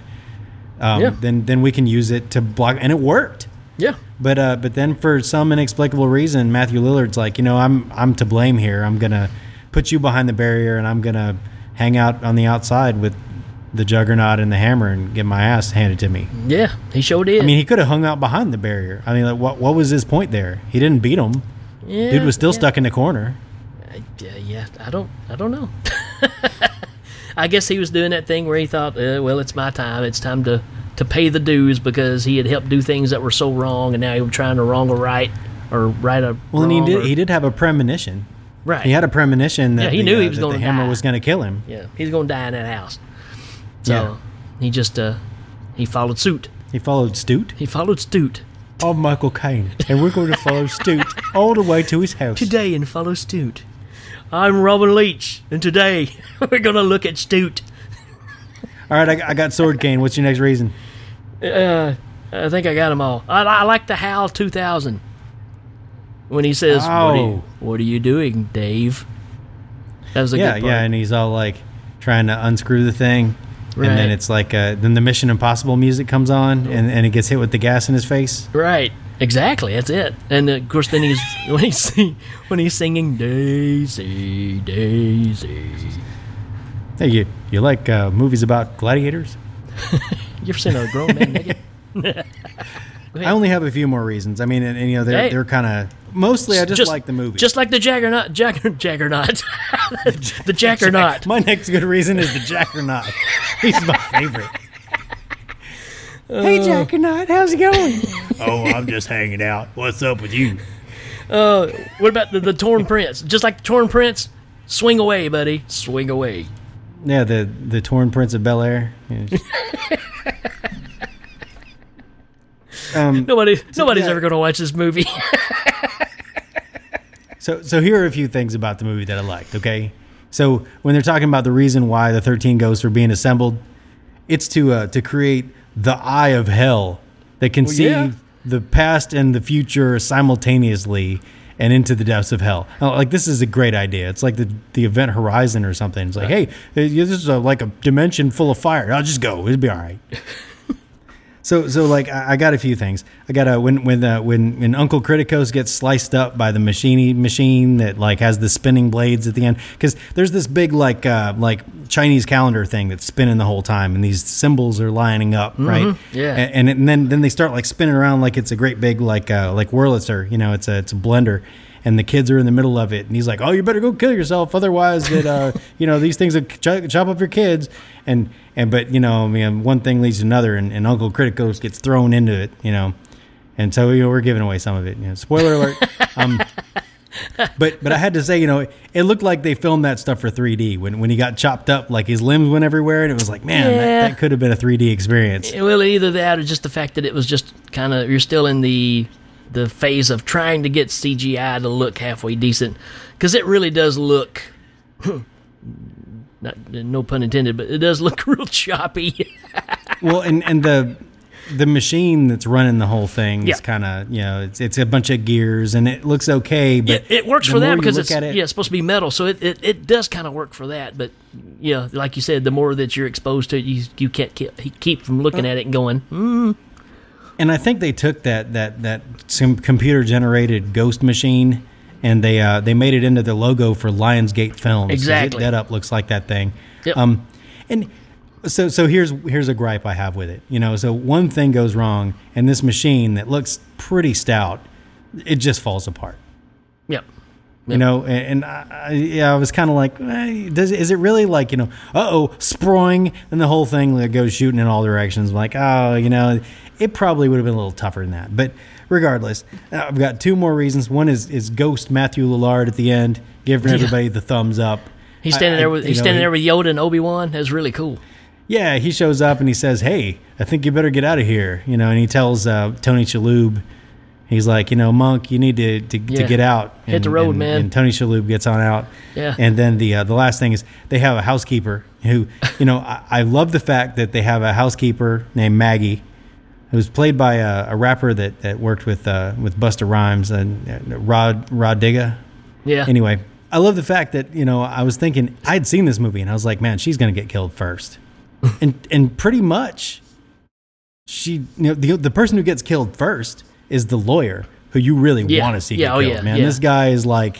Um, Yeah. Then then we can use it to block, and it worked. yeah, But uh, but then for some inexplicable reason, Matthew Lillard's like, you know, I'm I'm to blame here. I'm gonna put you behind the barrier, and I'm gonna hang out on the outside with the Juggernaut and the Hammer and get my ass handed to me. yeah. He showed it. I mean, he could have hung out behind the barrier. I mean, like, what what was his point there? He didn't beat him. yeah, Dude was still yeah. stuck in the corner. Yeah, yeah. I don't. I don't know. I guess he was doing that thing where he thought, uh, well, it's my time. It's time to to pay the dues because he had helped do things that were so wrong, and now he was trying to wrong a right or right a Well, and he did or- he did have a premonition. right. He had a premonition that Yeah, he the, knew he uh, was gonna the Hammer die. was going to kill him. Yeah, he's going to die in that house. So Yeah. he just uh, he followed suit. He followed Stute. He followed Stute I'm Michael Caine, and we're going to follow Stute all the way to his house. today and follow Stute. I'm Robin Leach, and today we're going to look at Stute. All right, I, I got Sword Cane. What's your next reason? Uh, I think I got them all. I, I like the Hal 2000 when he says, what, are you, Oh. "What are you doing, Dave?" That was a yeah, good part. yeah, and he's all like trying to unscrew the thing, And then it's like uh, then the Mission Impossible music comes on, and, and he gets hit with the gas in his face. Right. Exactly. That's it. And uh, of course, then he's when he's sing, when he's singing Daisy, Daisy. Hey, you you like uh, movies about gladiators? You ever seen a grown man naked? I only have a few more reasons. I mean, and, and, you know, they're Hey. they're kind of mostly. I just, like the movie. Just like the Jaggernaut, Jagger, Jaggernaut, the Jaggernaut. My next good reason is the Jackernaut. He's my favorite. Hey, Jackernaut, how's it going? oh, I'm just hanging out. What's up with you? Uh, what about the, the Torn Prince? Just like the Torn Prince, swing away, buddy, swing away. Yeah, the the torn Prince of Bel Air. um, Nobody, nobody's yeah. ever going to watch this movie. So, so here are a few things about the movie that I liked. Okay, so when they're talking about the reason why the thirteen ghosts are being assembled, it's to uh, to create the eye of hell that can see yeah. the past and the future simultaneously and into the depths of hell. Like this is a great idea. It's like the the event horizon or something. It's like, hey, uh, this is a, like a dimension full of fire. I'll just go. It'll be all right. So, so like I I got a few things. I got a when when uh, when when Uncle Kriticos gets sliced up by the machine machine that like has the spinning blades at the end because there's this big like uh, like Chinese calendar thing that's spinning the whole time and these symbols are lining up right. yeah. A- And, and then then they start like spinning around like it's a great big like uh, like Wurlitzer. You know, it's a it's a blender. And the kids are in the middle of it, and he's like, "Oh, you better go kill yourself, otherwise, it, uh, you know, these things will ch- chop up your kids." And and but you know, I mean, one thing leads to another, and, and Uncle Kriticos gets thrown into it, you know, and so you know, we're giving away some of it. You know, spoiler alert. um, but but I had to say, you know, it looked like they filmed that stuff for 3D when when he got chopped up, like his limbs went everywhere, and it was like, man, Yeah. that, that could have been a 3D experience. well, either that or just the fact that it was just kind of you're still in the the phase of trying to get CGI to look halfway decent because it really does look. Not, no pun intended, but it does look real choppy. well, and and the the machine that's running the whole thing Yeah. is kind of you know it's it's a bunch of gears and it looks okay, but it, it works for that because it's it- yeah, it's supposed to be metal, so it, it, it does kind of work for that. But yeah, like you said, the more that you're exposed to it, you you can't keep, keep from looking at it and going, hmm. And I think they took that that that some computer generated ghost machine and they uh, they made it into the logo for Lionsgate Films. Exactly. that up looks like that thing. Yep. Um, and so so here's here's a gripe I have with it. You know, so one thing goes wrong, and this machine that looks pretty stout, it just falls apart. Yep. You know, and, I- yeah, I was kind of like, eh, does is it really like you know, uh oh, sproing, and the whole thing like, goes shooting in all directions. like, oh, you know, it probably would have been a little tougher than that. But regardless, uh, I've got two more reasons. One is is Ghost Matthew Lillard at the end, giving everybody the thumbs up. He's standing I- there with he's know, standing he- there with Yoda and Obi Wan. That's really cool. yeah, he shows up and he says, "Hey, I think you better get out of here." You know, and he tells uh, Tony Shalhoub, he's like, "You know, Monk, you need to to, to get out." Hit the road, and- man. And Tony Shalhoub gets on out. Yeah. And then the uh, the last thing is they have a housekeeper who, you know, I, I love the fact that they have a housekeeper named Maggie, who's played by a, a rapper that, that worked with uh, with Busta Rhymes and uh, Rah Rah Digga. Yeah. Anyway, I love the fact that you know I was thinking I'd seen this movie and I was like, man, she's gonna get killed first, and and pretty much, she you know the the person who gets killed first is the lawyer who you really Yeah. want to see Yeah, get oh, killed, yeah, man. yeah. This guy is like,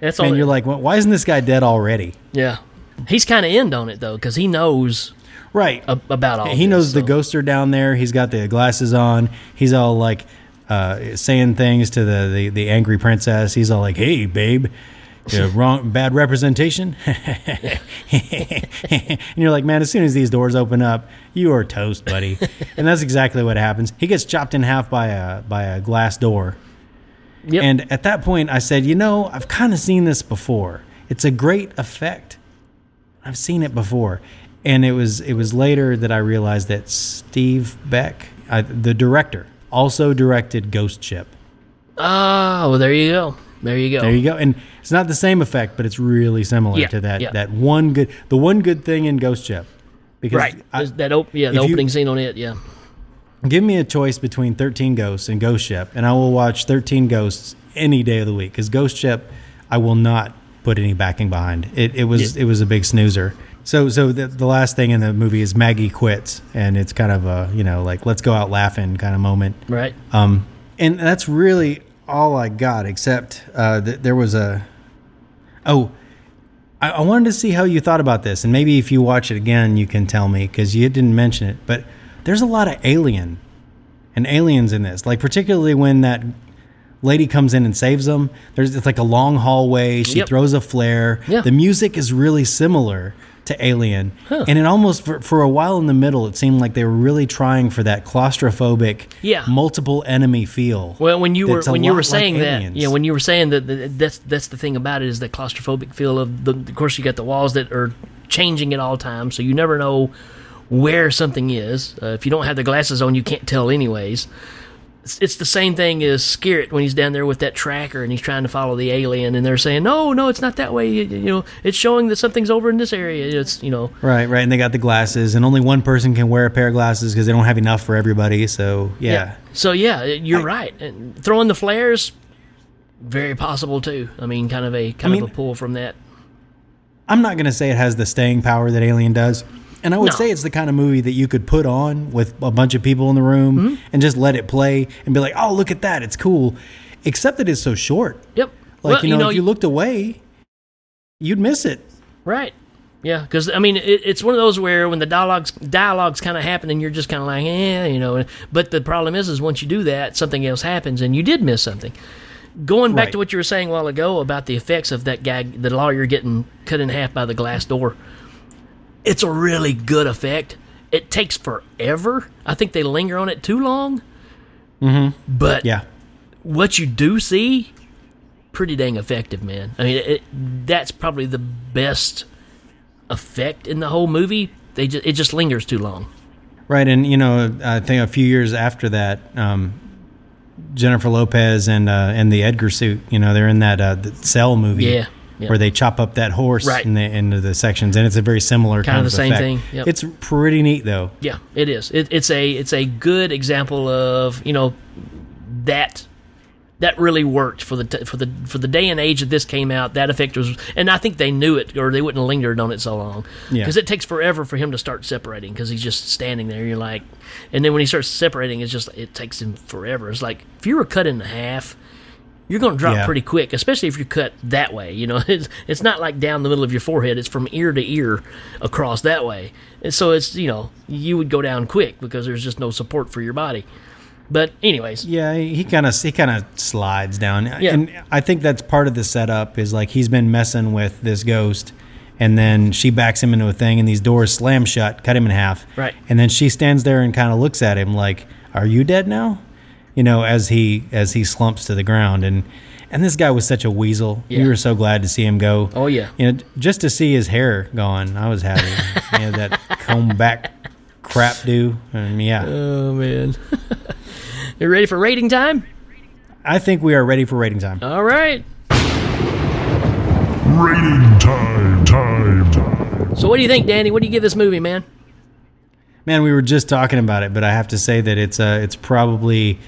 That's man, all. you're like, well, why isn't this guy dead already? yeah. He's kind of end on it though because he knows Right. a- about all. he this, knows the so. ghosts are down there. He's got the glasses on. He's all like uh, saying things to the, the, the angry princess. He's all like, "Hey, babe, uh, wrong, bad representation." and you're like, "Man, as soon as these doors open up, you are toast, buddy." and that's exactly what happens. He gets chopped in half by a by a glass door. Yep. And at that point, I said, "You know, I've kind of seen this before. It's a great effect. I've seen it before." And it was it was later that I realized that Steve Beck, I, the director, also directed Ghost Ship. oh, well, there you go. There you go. There you go. And it's not the same effect, but it's really similar Yeah, to that yeah. that one good the one good thing in Ghost Ship. Because right. I- that op- yeah, the if you- opening scene on it. Yeah. give me a choice between 13 Ghosts and Ghost Ship, and I will watch 13 Ghosts any day of the week. Because Ghost Ship, I will not put any backing behind. It, it was it was a big snoozer. So, so the, the last thing in the movie is Maggie quits, and it's kind of a you know like let's go out laughing kind of moment. Right. Um, and that's really all I got, except uh, th- there was a. Oh, I, I wanted to see how you thought about this, and maybe if you watch it again, you can tell me because you didn't mention it. But there's a lot of alien and aliens in this, like particularly when that lady comes in and saves them. There's it's like a long hallway. She Yep. throws a flare. Yeah. The music is really similar to Alien, and it almost for, for a while in the middle, it seemed like they were really trying for that claustrophobic, Yeah. multiple enemy feel. Well, when you were when you were like saying that, Aliens. yeah, when you were saying that, that that's that's the thing about it is the claustrophobic feel of the. Of course, you got the walls that are changing at all times, so you never know where something is. Uh, if you don't have the glasses on, you can't tell anyways. It's, it's the same thing as Skerritt when he's down there with that tracker and he's trying to follow the alien, and they're saying, "No, no, it's not that way." You, you know, it's showing that something's over in this area. It's you know, Right, right, and they got the glasses, and only one person can wear a pair of glasses because they don't have enough for everybody. So yeah, So yeah, you're right. And throwing the flares, very possible too. I mean, kind of a kind mean- of a pull from that. I'm not gonna say it has the staying power that Alien does, and I would No. say it's the kind of movie that you could put on with a bunch of people in the room Mm-hmm. and just let it play and be like, "Oh, look at that, it's cool," except that it's so short. Yep. Like Well, you, know, if you looked away, you'd miss it. right. Yeah, because I mean, it, it's one of those where when the dialogues dialogues kind of happen, and you're just kind of like, eh, you know. But the problem is, is once you do that, something else happens, and you did miss something. Going back Right. to what you were saying a while ago about the effects of that guy, the lawyer getting cut in half by the glass door, it's a really good effect. It takes forever. I think they linger on it too long. Mm-hmm. But Yeah, what you do see, pretty dang effective, man. I mean, it, that's probably the best effect in the whole movie. They just it just lingers too long. right. And you know, I think a few years after that, um, Jennifer Lopez and uh, and the Edgar suit, you know, they're in that uh, the Cell movie. Yeah, yeah. Where they chop up that horse Right. in the, into the sections, and it's a very similar Kinda the of same effect. thing, yep. It's pretty neat, though. Yeah, it is. It, it's a it's a good example of you know that that really worked for the t- for the for the day and age that this came out. That effect was, and I think they knew it, or they wouldn't have lingered on it so long. Yeah. Because it takes forever for him to start separating, because he's just standing there. You're like, and then when he starts separating, it's just it takes him forever. It's like if you were cut in half. You're going to drop Yeah. pretty quick, especially if you're cut that way. You know, it's, it's not like down the middle of your forehead. It's from ear to ear across that way. And so it's, you know, you would go down quick because there's just no support for your body. But anyways, Yeah, he kind of he kind of slides down, Yeah. and I think that's part of the setup. Is like he's been messing with this ghost, and then she backs him into a thing, and these doors slam shut, cut him in half. Right. And then she stands there and kind of looks at him like, "Are you dead now?" You know, as he as he slumps to the ground, and and this guy was such a weasel. Yeah. We were so glad to see him go. Oh, yeah. You know, just to see his hair gone, I was happy. you know, that comb back crap do. Um, yeah. oh man, you ready for rating time? I think we are ready for rating time. All right. Rating time, time, time. So what do you think, Danny? What do you give this movie, man? Man, we were just talking about it, but I have to say that it's uh, it's probably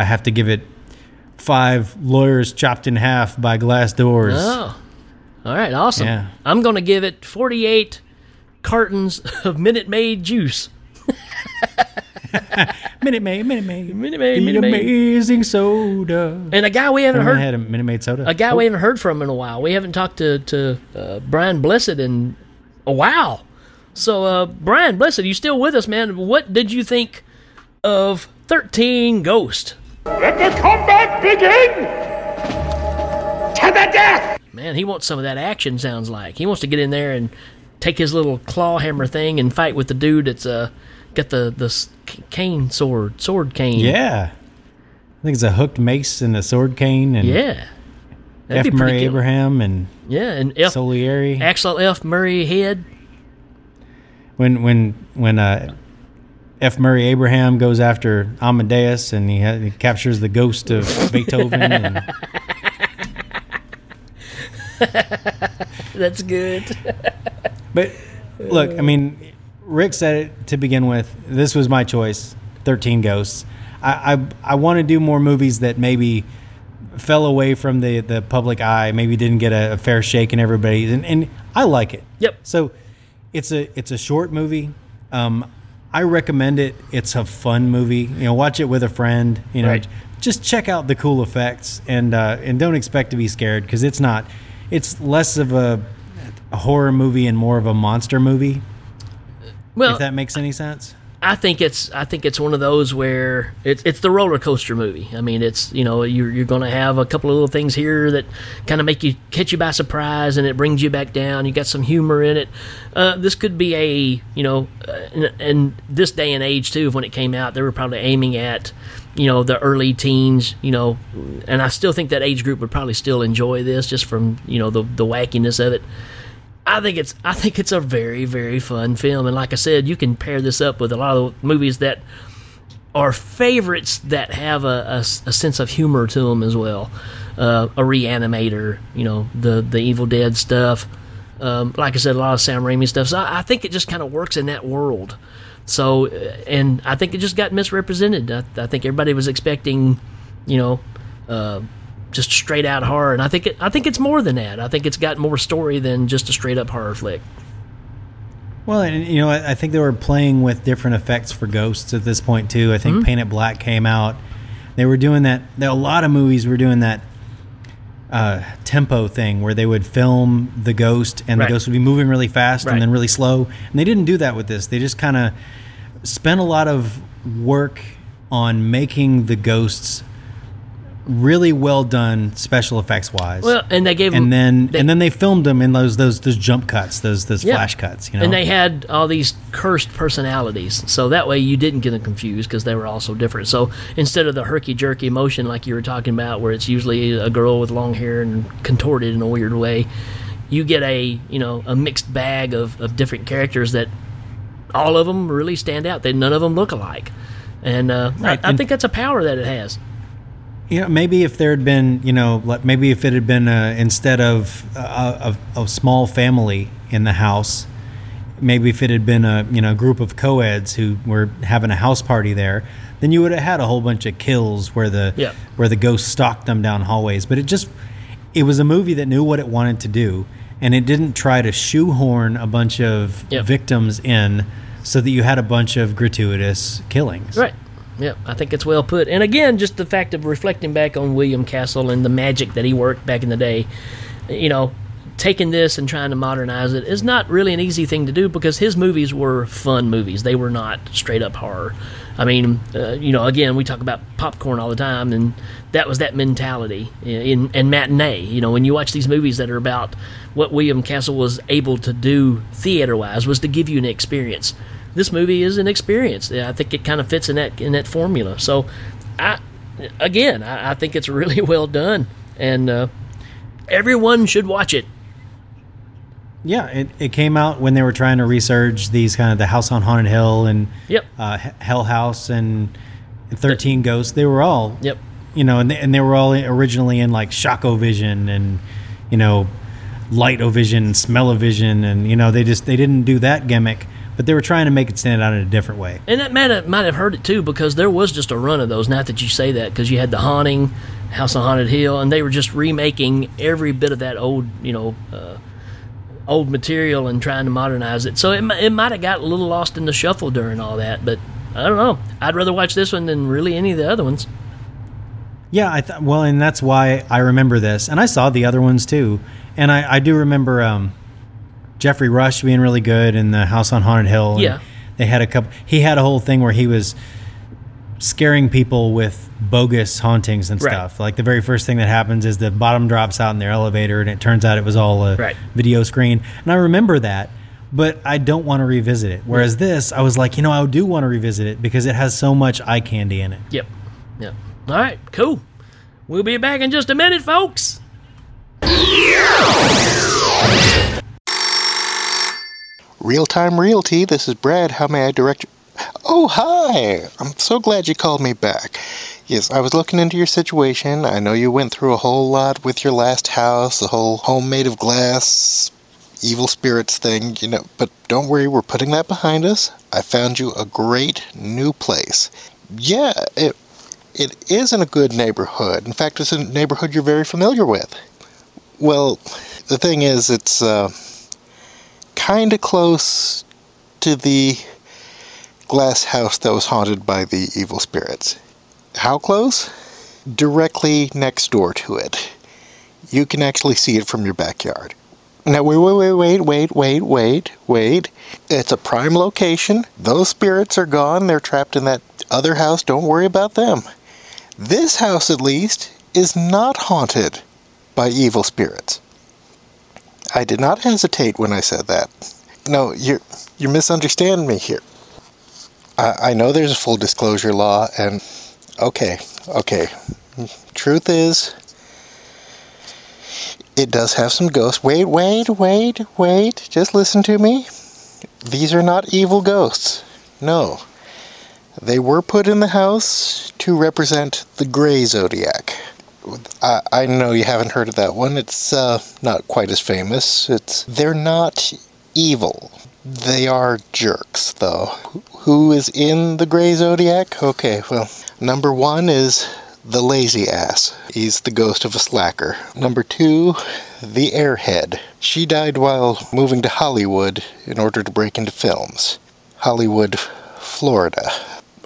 I have to give it five lawyers chopped in half by glass doors. Oh, all right, awesome. Yeah. I'm going to give it 48 cartons of Minute Maid juice. Minute Maid, Minute Maid, Minute Maid, the Minute Maid. amazing soda. And a guy we haven't I heard had a Minute Maid soda. a guy we haven't heard from in a while. We haven't talked to to uh, Brian Blessed in a while. So, uh, Brian Blessed, you still with us, man? What did you think of Thirteen Ghost? Let the combat begin! To the death! Man, he wants some of that action. Sounds like he wants to get in there and take his little claw hammer thing and fight with the dude that's uh got the the cane sword, sword cane. yeah, I think it's a hooked mace and a sword cane and yeah. That'd F. be Murray killer. Abraham and Yeah, and F. Salieri. Axel F. Murray head. when when when uh, F. Murray Abraham goes after Amadeus and he, ha- he captures the ghost of Beethoven. And, That's good. but look, I mean, Rick said it to begin with. This was my choice. Thirteen Ghosts. I I, I want to do more movies that maybe fell away from the, the public eye, maybe didn't get a, a fair shake in everybody, and, and I like it. Yep. So It's a it's a short movie. Um, I recommend it. It's a fun movie. You know, watch it with a friend. You know, Right. just check out the cool effects and uh, and don't expect to be scared because it's not. It's less of a, a horror movie and more of a monster movie. Well, if that makes any sense. I think it's I think it's one of those where it's it's the roller coaster movie. I mean, it's you know you're you're going to have a couple of little things here that kind of make you catch you by surprise, and it brings you back down. You got some humor in it. Uh, this could be a you know, uh, in, in this day and age too. When it came out, they were probably aiming at you know the early teens. You know, and I still think that age group would probably still enjoy this just from you know the the wackiness of it. I think it's I think it's a very very fun film, and like I said, you can pair this up with a lot of movies that are favorites that have a sense of humor to them as well. Uh, a Reanimator, you know, the the Evil Dead stuff. Um, like I said, a lot of Sam Raimi stuff. So I, I think it just kind of works in that world. So, uh, and I think it just got misrepresented. I, I think everybody was expecting, you know, uh, just straight out horror, and I think it, I think it's more than that. I think it's got more story than just a straight up horror flick. Well, and you know, I, I think they were playing with different effects for ghosts at this point too. I think Mm-hmm. Paint It Black came out. They were doing that. There, a lot of movies were doing that uh, tempo thing where they would film the ghost and Right. the ghost would be moving really fast Right. and then really slow. And they didn't do that with this. They just kind of spent a lot of work on making the ghosts really well done special effects wise. Well, and they gave and then they- and then they filmed them in those those those jump cuts, those those Yeah. flash cuts. You know, And they had all these cursed personalities, so that way you didn't get them confused because they were all so different. So instead of the herky jerky motion like you were talking about, where it's usually a girl with long hair and contorted in a weird way, you get a you know a mixed bag of, of different characters that all of them really stand out. They none of them look alike, and uh, Right, I, I and- think that's a power that it has. You know, maybe if there had been, you know, like maybe if it had been uh, instead of a, a, a small family in the house, maybe if it had been a you know group of co-eds who were having a house party there, then you would have had a whole bunch of kills where the Yeah. where the ghost stalked them down hallways. But it just it was a movie that knew what it wanted to do, and it didn't try to shoehorn a bunch of Yep. victims in so that you had a bunch of gratuitous killings. Right. Yeah, I think it's well put. And again, just the fact of reflecting back on William Castle and the magic that he worked back in the day, you know, taking this and trying to modernize it is not really an easy thing to do because his movies were fun movies. They were not straight up horror. I mean, uh, you know, again, we talk about popcorn all the time, and that was that mentality in, in matinee. You know, when you watch these movies that are about what William Castle was able to do theater wise, was to give you an experience this movie is an experience. I think it kind of fits in that in that formula. So, I again, I, I think it's really well done, and uh, everyone should watch it. Yeah, it, it came out when they were trying to resurge these kind of the House on Haunted Hill and Yep. uh, Hell House and Thirteen Ghosts. They were all Yep. you know, and they, and they were all originally in like Shockovision and you know, Light-O-Vision, Smell-O-Vision, and you know they just they didn't do that gimmick, but they were trying to make it stand out in a different way. And that might have, might have hurt it too because there was just a run of those. Not that you say that because you had the Haunting, House on Haunted Hill, and they were just remaking every bit of that old, you know, uh, old material and trying to modernize it. So it, it might have got a little lost in the shuffle during all that. But I don't know. I'd rather watch this one than really any of the other ones. Yeah, I thought well, and that's why I remember this, and I saw the other ones too, and I, I do remember um, Geoffrey Rush being really good in the House on Haunted Hill. Yeah. they had a couple. He had a whole thing where he was scaring people with bogus hauntings and Right. stuff. Like the very first thing that happens is the bottom drops out in their elevator, and it turns out it was all a Right. video screen. And I remember that, but I don't want to revisit it. Whereas this, I was like, you know, I do want to revisit it because it has so much eye candy in it. Yep. Yep. All right, cool. We'll be back in just a minute, folks. Real Time Realty, this is Brad. How may I direct you? Oh, hi! I'm so glad you called me back. Yes, I was looking into your situation. I know you went through a whole lot with your last house, the whole home made of glass, evil spirits thing, you know, but don't worry, we're putting that behind us. I found you a great new place. Yeah, it it is in a good neighborhood. In fact, it's a neighborhood you're very familiar with. Well, the thing is, it's uh, kind of close to the glass house that was haunted by the evil spirits. How close? Directly next door to it. You can actually see it from your backyard. Now, wait, wait, wait, wait, wait, wait, wait, wait. It's a prime location. Those spirits are gone. They're trapped in that other house. Don't worry about them. This house, at least, is not haunted by evil spirits. I did not hesitate when I said that. No, you're you're misunderstanding me here. I, I know there's a full disclosure law, and okay, okay. Truth is, it does have some ghosts. Wait, wait, wait, wait. Just listen to me. These are not evil ghosts. No. They were put in the house to represent the gray zodiac. I, know you haven't heard of that one. It's uh, not quite as famous. It's they're not evil. They are jerks, though. Who is in the gray zodiac? Okay, well, number one is the lazy ass. He's the ghost of a slacker. Number two, the airhead. She died while moving to Hollywood in order to break into films. Hollywood, Florida.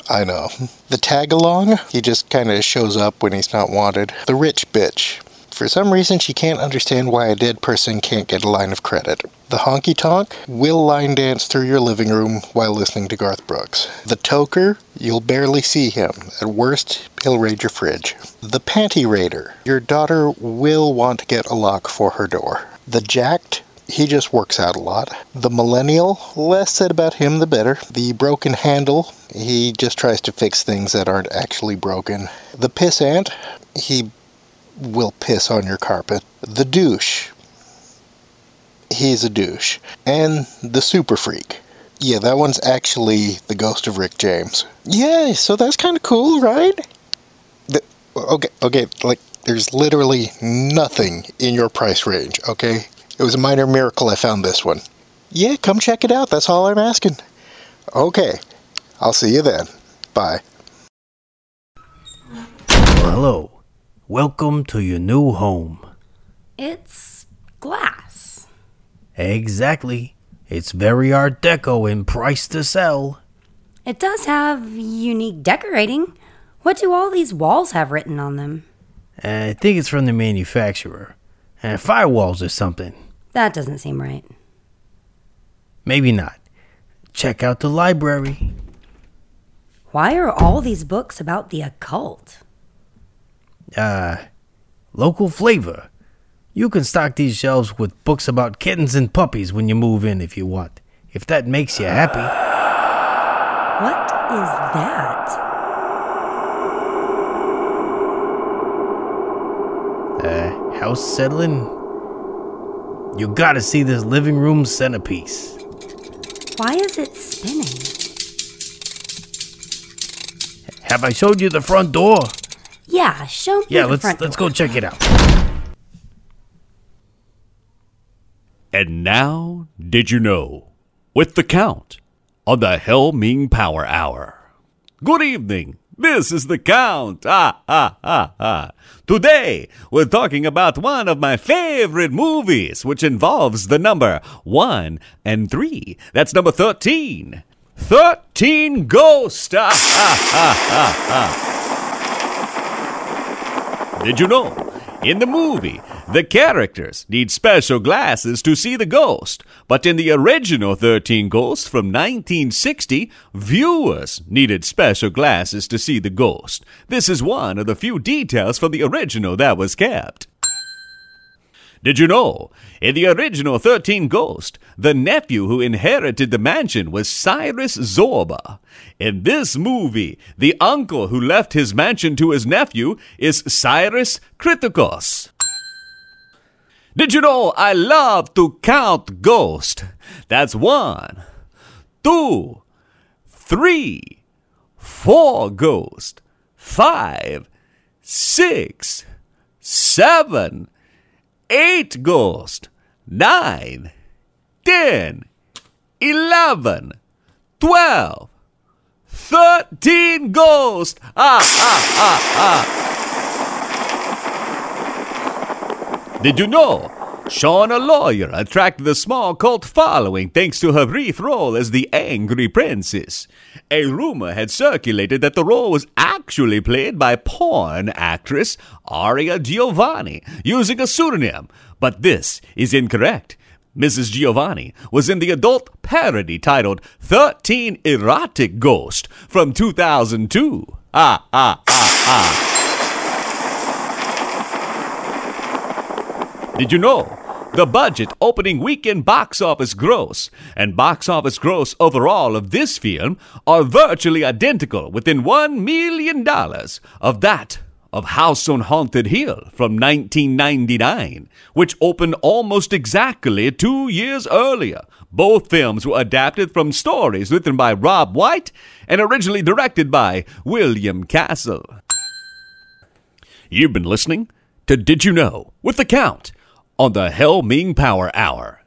I know. The tag along, he just kind of shows up when he's not wanted. The rich bitch. For some reason, she can't understand why a dead person can't get a line of credit. The honky tonk will line dance through your living room while listening to Garth Brooks. The toker, you'll barely see him. At worst, he'll raid your fridge. The panty raider, your daughter will want to get a lock for her door. The jacked, he just works out a lot. The millennial, less said about him the better. The broken handle, he just tries to fix things that aren't actually broken. The pissant, he will piss on your carpet. The douche, he's a douche. And the super freak. Yeah, that one's actually the ghost of Rick James. Yeah, so that's kind of cool, right? The, okay, okay, like there's literally nothing in your price range, okay? It was a minor miracle I found this one. Yeah, come check it out. That's all I'm asking. Okay, I'll see you then. Bye. Well, hello. Welcome to your new home. It's glass. Exactly. It's very Art Deco and priced to sell. It does have unique decorating. What do all these walls have written on them? I think it's from the manufacturer. Uh, firewalls or something. That doesn't seem right. Maybe not. Check out the library. Why are all these books about the occult? Uh, local flavor. You can stock these shelves with books about kittens and puppies when you move in if you want. If that makes you happy. What is that? Uh, house settling? You gotta see this living room centerpiece. Why is it spinning? Have I showed you the front door? Yeah, show me Yeah, the let's front let's door. go check it out. And now, did you know? With the Count on the Hail Ming Power Hour. Good evening. This is the Count. Ah, ah, ah, ah. Today, we're talking about one of my favorite movies, which involves the number 1 and 3. That's number 13. 13 Ghost. Ah, ah, ah, ah, ah. Did you know? In the movie, the characters need special glasses to see the ghost, but in the original 13 Ghosts from 1960, viewers needed special glasses to see the ghost. This is one of the few details from the original that was kept. Did you know? In the original 13 Ghost, the nephew who inherited the mansion was Cyrus Zorba. In this movie, the uncle who left his mansion to his nephew is Cyrus Kriticos. Did you know I love to count ghosts? That's one, two, three, four ghosts, five, six, seven, eight ghosts, nine, ten, eleven, twelve, thirteen ghosts. Ah, ah, ah, ah. Did you know? Shawna Loyer attracted a small cult following thanks to her brief role as the Angry Princess. A rumor had circulated that the role was actually played by porn actress Aria Giovanni using a pseudonym, but this is incorrect. Mrs. Giovanni was in the adult parody titled 13 Erotic Ghost from 2002. Ah, ah, ah, ah. Did you know? The budget opening weekend box office gross and box office gross overall of this film are virtually identical within $1 million of that of House on Haunted Hill from 1999, which opened almost exactly two years earlier. Both films were adapted from stories written by Robb White and originally directed by William Castle. You've been listening to Did You Know with the Count on the Hail Ming Power Hour.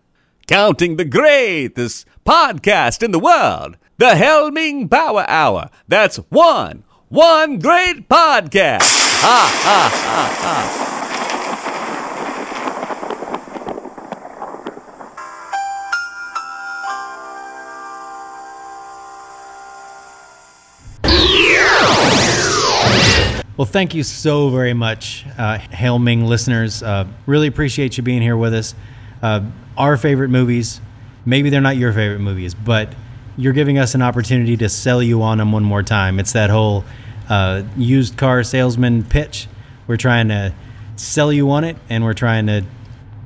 Counting the greatest podcast in the world, the Hail Ming Power Hour. That's one, one great podcast. Ha, ha, ha, ha. Well, thank you so very much, uh, Hail Ming listeners. Uh, really appreciate you being here with us. Uh, our favorite movies, maybe they're not your favorite movies, but you're giving us an opportunity to sell you on them one more time. It's that whole uh, used car salesman pitch. We're trying to sell you on it, and we're trying to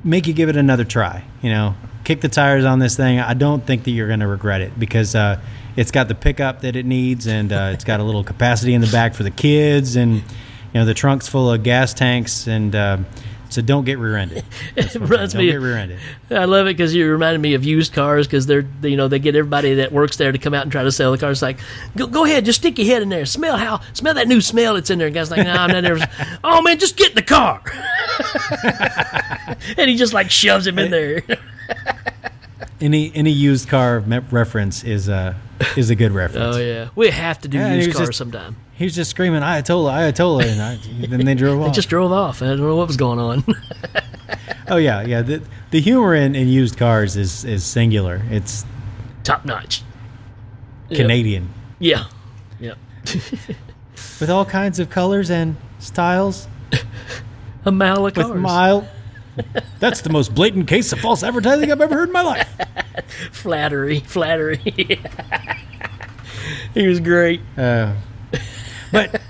make you give it another try. You know, kick the tires on this thing. I don't think that you're going to regret it because uh, it's got the pickup that it needs, and uh, it's got a little capacity in the back for the kids, and you know the trunk's full of gas tanks, and uh, so don't get rear-ended. It reminds don't me. get rear-ended. I love it because you reminded me of used cars because they're you know they get everybody that works there to come out and try to sell the cars. It's like, go, go ahead, just stick your head in there, smell how smell that new smell that's in there. And guys like, no, I'm not never. oh man, just get in the car. and he just like shoves him in there. Any any used car reference is a is a good reference. oh yeah, we have to do Yeah, used cars just- sometime. He was just screaming Ayatollah, Ayatollah, and I, then they drove off. They just drove off. I don't know what was going on. oh yeah, yeah. The, the humor in, in used cars is is singular. It's Top notch. Yep. Canadian Yeah. Yep. with all kinds of colors and styles. A mile of With cars. mile. That's the most blatant case of false advertising I've ever heard in my life. flattery, flattery. he was great. Uh, but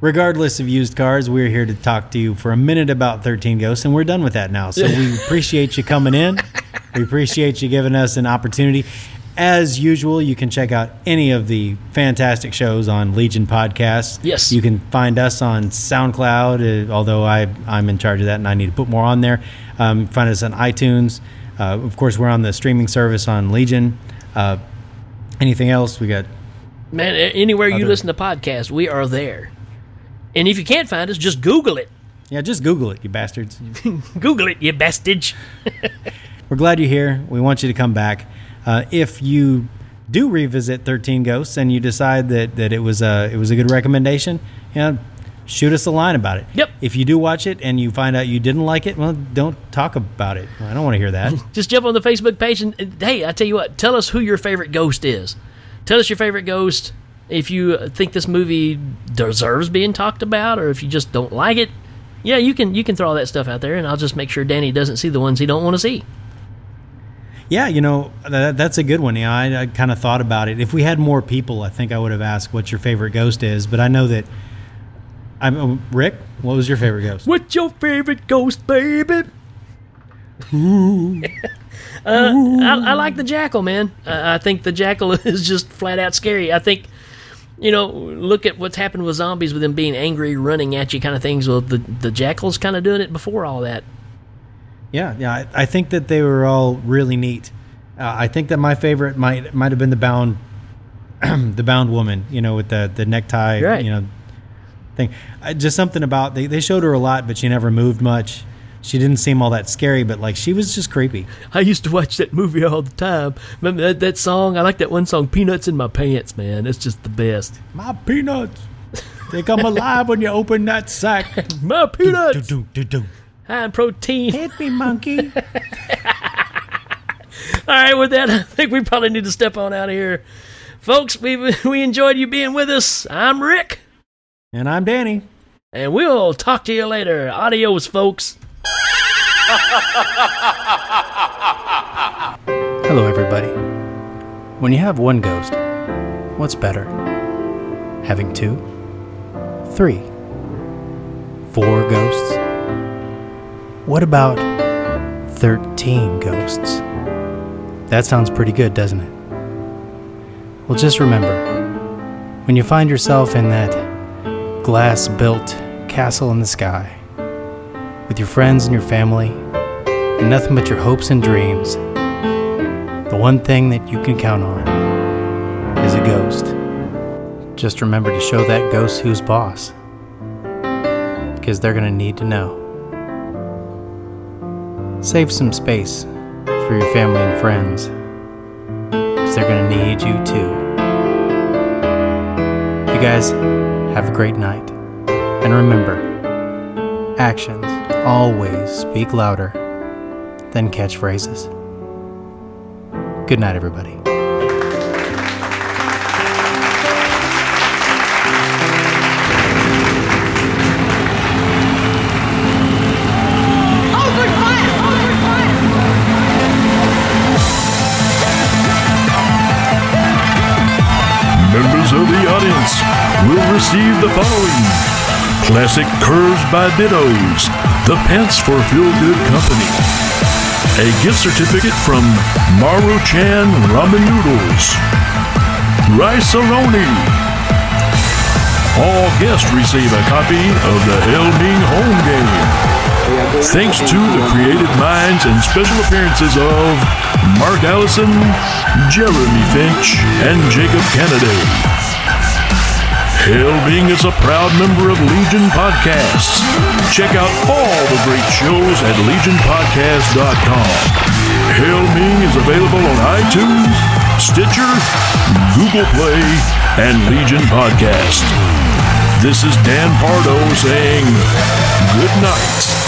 regardless of used cars, we're here to talk to you for a minute about 13 Ghosts, and we're done with that now. So we appreciate you coming in. We appreciate you giving us an opportunity. As usual, you can check out any of the fantastic shows on Legion Podcasts. Yes. You can find us on SoundCloud, uh, although I, I'm in charge of that and I need to put more on there. Um, find us on iTunes. Uh, of course, we're on the streaming service on Legion. Uh, anything else? We got Man, anywhere you Other- listen to podcasts, we are there. And if you can't find us, just Google it. Yeah, just Google it, you bastards. Google it, you bastard. We're glad you're here. We want you to come back. Uh, if you do revisit 13 Ghosts and you decide that, that it was a it was a good recommendation, you know, shoot us a line about it. Yep. If you do watch it and you find out you didn't like it, well, don't talk about it. I don't want to hear that. just jump on the Facebook page and, hey, I tell you what, tell us who your favorite ghost is. Tell us your favorite ghost. If you uh, think this movie deserves being talked about, or if you just don't like it, yeah, you can you can throw all that stuff out there, and I'll just make sure Danny doesn't see the ones he don't want to see. Yeah, you know, that, that's a good one. Yeah, I, I kind of thought about it. If we had more people, I think I would have asked what your favorite ghost is. But I know that. I'm uh, Rick. What was your favorite ghost? What's your favorite ghost, baby? Uh, I, I like the jackal, man. I, I think the jackal is just flat out scary. I think, you know, look at what's happened with zombies with them being angry, running at you, kind of things. Well, the the jackal's kind of doing it before all that. Yeah, yeah. I, I think that they were all really neat. Uh, I think that my favorite might might have been the bound, the bound woman. You know, with the the necktie. Right. You know, thing. Uh, just something about they they showed her a lot, but she never moved much. She didn't seem all that scary, but like she was just creepy. I used to watch that movie all the time. Remember that, that song? I like that one song, "Peanuts in My Pants." Man, it's just the best. My peanuts, they come alive when you open that sack. My peanuts. Do, do, do, in protein. Hit me, monkey. All right, with that, I think we probably need to step on out of here. Folks, we we enjoyed you being with us. I'm Rick. And I'm Danny. And we'll talk to you later. Adios, folks. Hello, everybody. When you have one ghost, what's better? Having two? Three? Four ghosts? What about 13 ghosts? That sounds pretty good, doesn't it? Well, just remember when you find yourself in that glass built castle in the sky, with your friends and your family, and nothing but your hopes and dreams, the one thing that you can count on is a ghost. Just remember to show that ghost who's boss, because they're going to need to know. Save some space for your family and friends, because they're going to need you too. You guys, have a great night. And remember, actions always speak louder than catchphrases. Good night, everybody. Classic Curves by Dittos, the pants for Feel Good Company, a gift certificate from Maruchan Ramen Noodles, Rice-A-Roni. All guests receive a copy of the Hail Ming home game. Thanks to the creative minds and special appearances of Mark Allison, Jeremy Finch, and Jacob Kennedy. Hail Ming is a proud member of Legion Podcasts. Check out all the great shows at legionpodcast.com. Hail Ming is available on iTunes, Stitcher, Google Play, and Legion Podcast. This is Dan Pardo saying good night.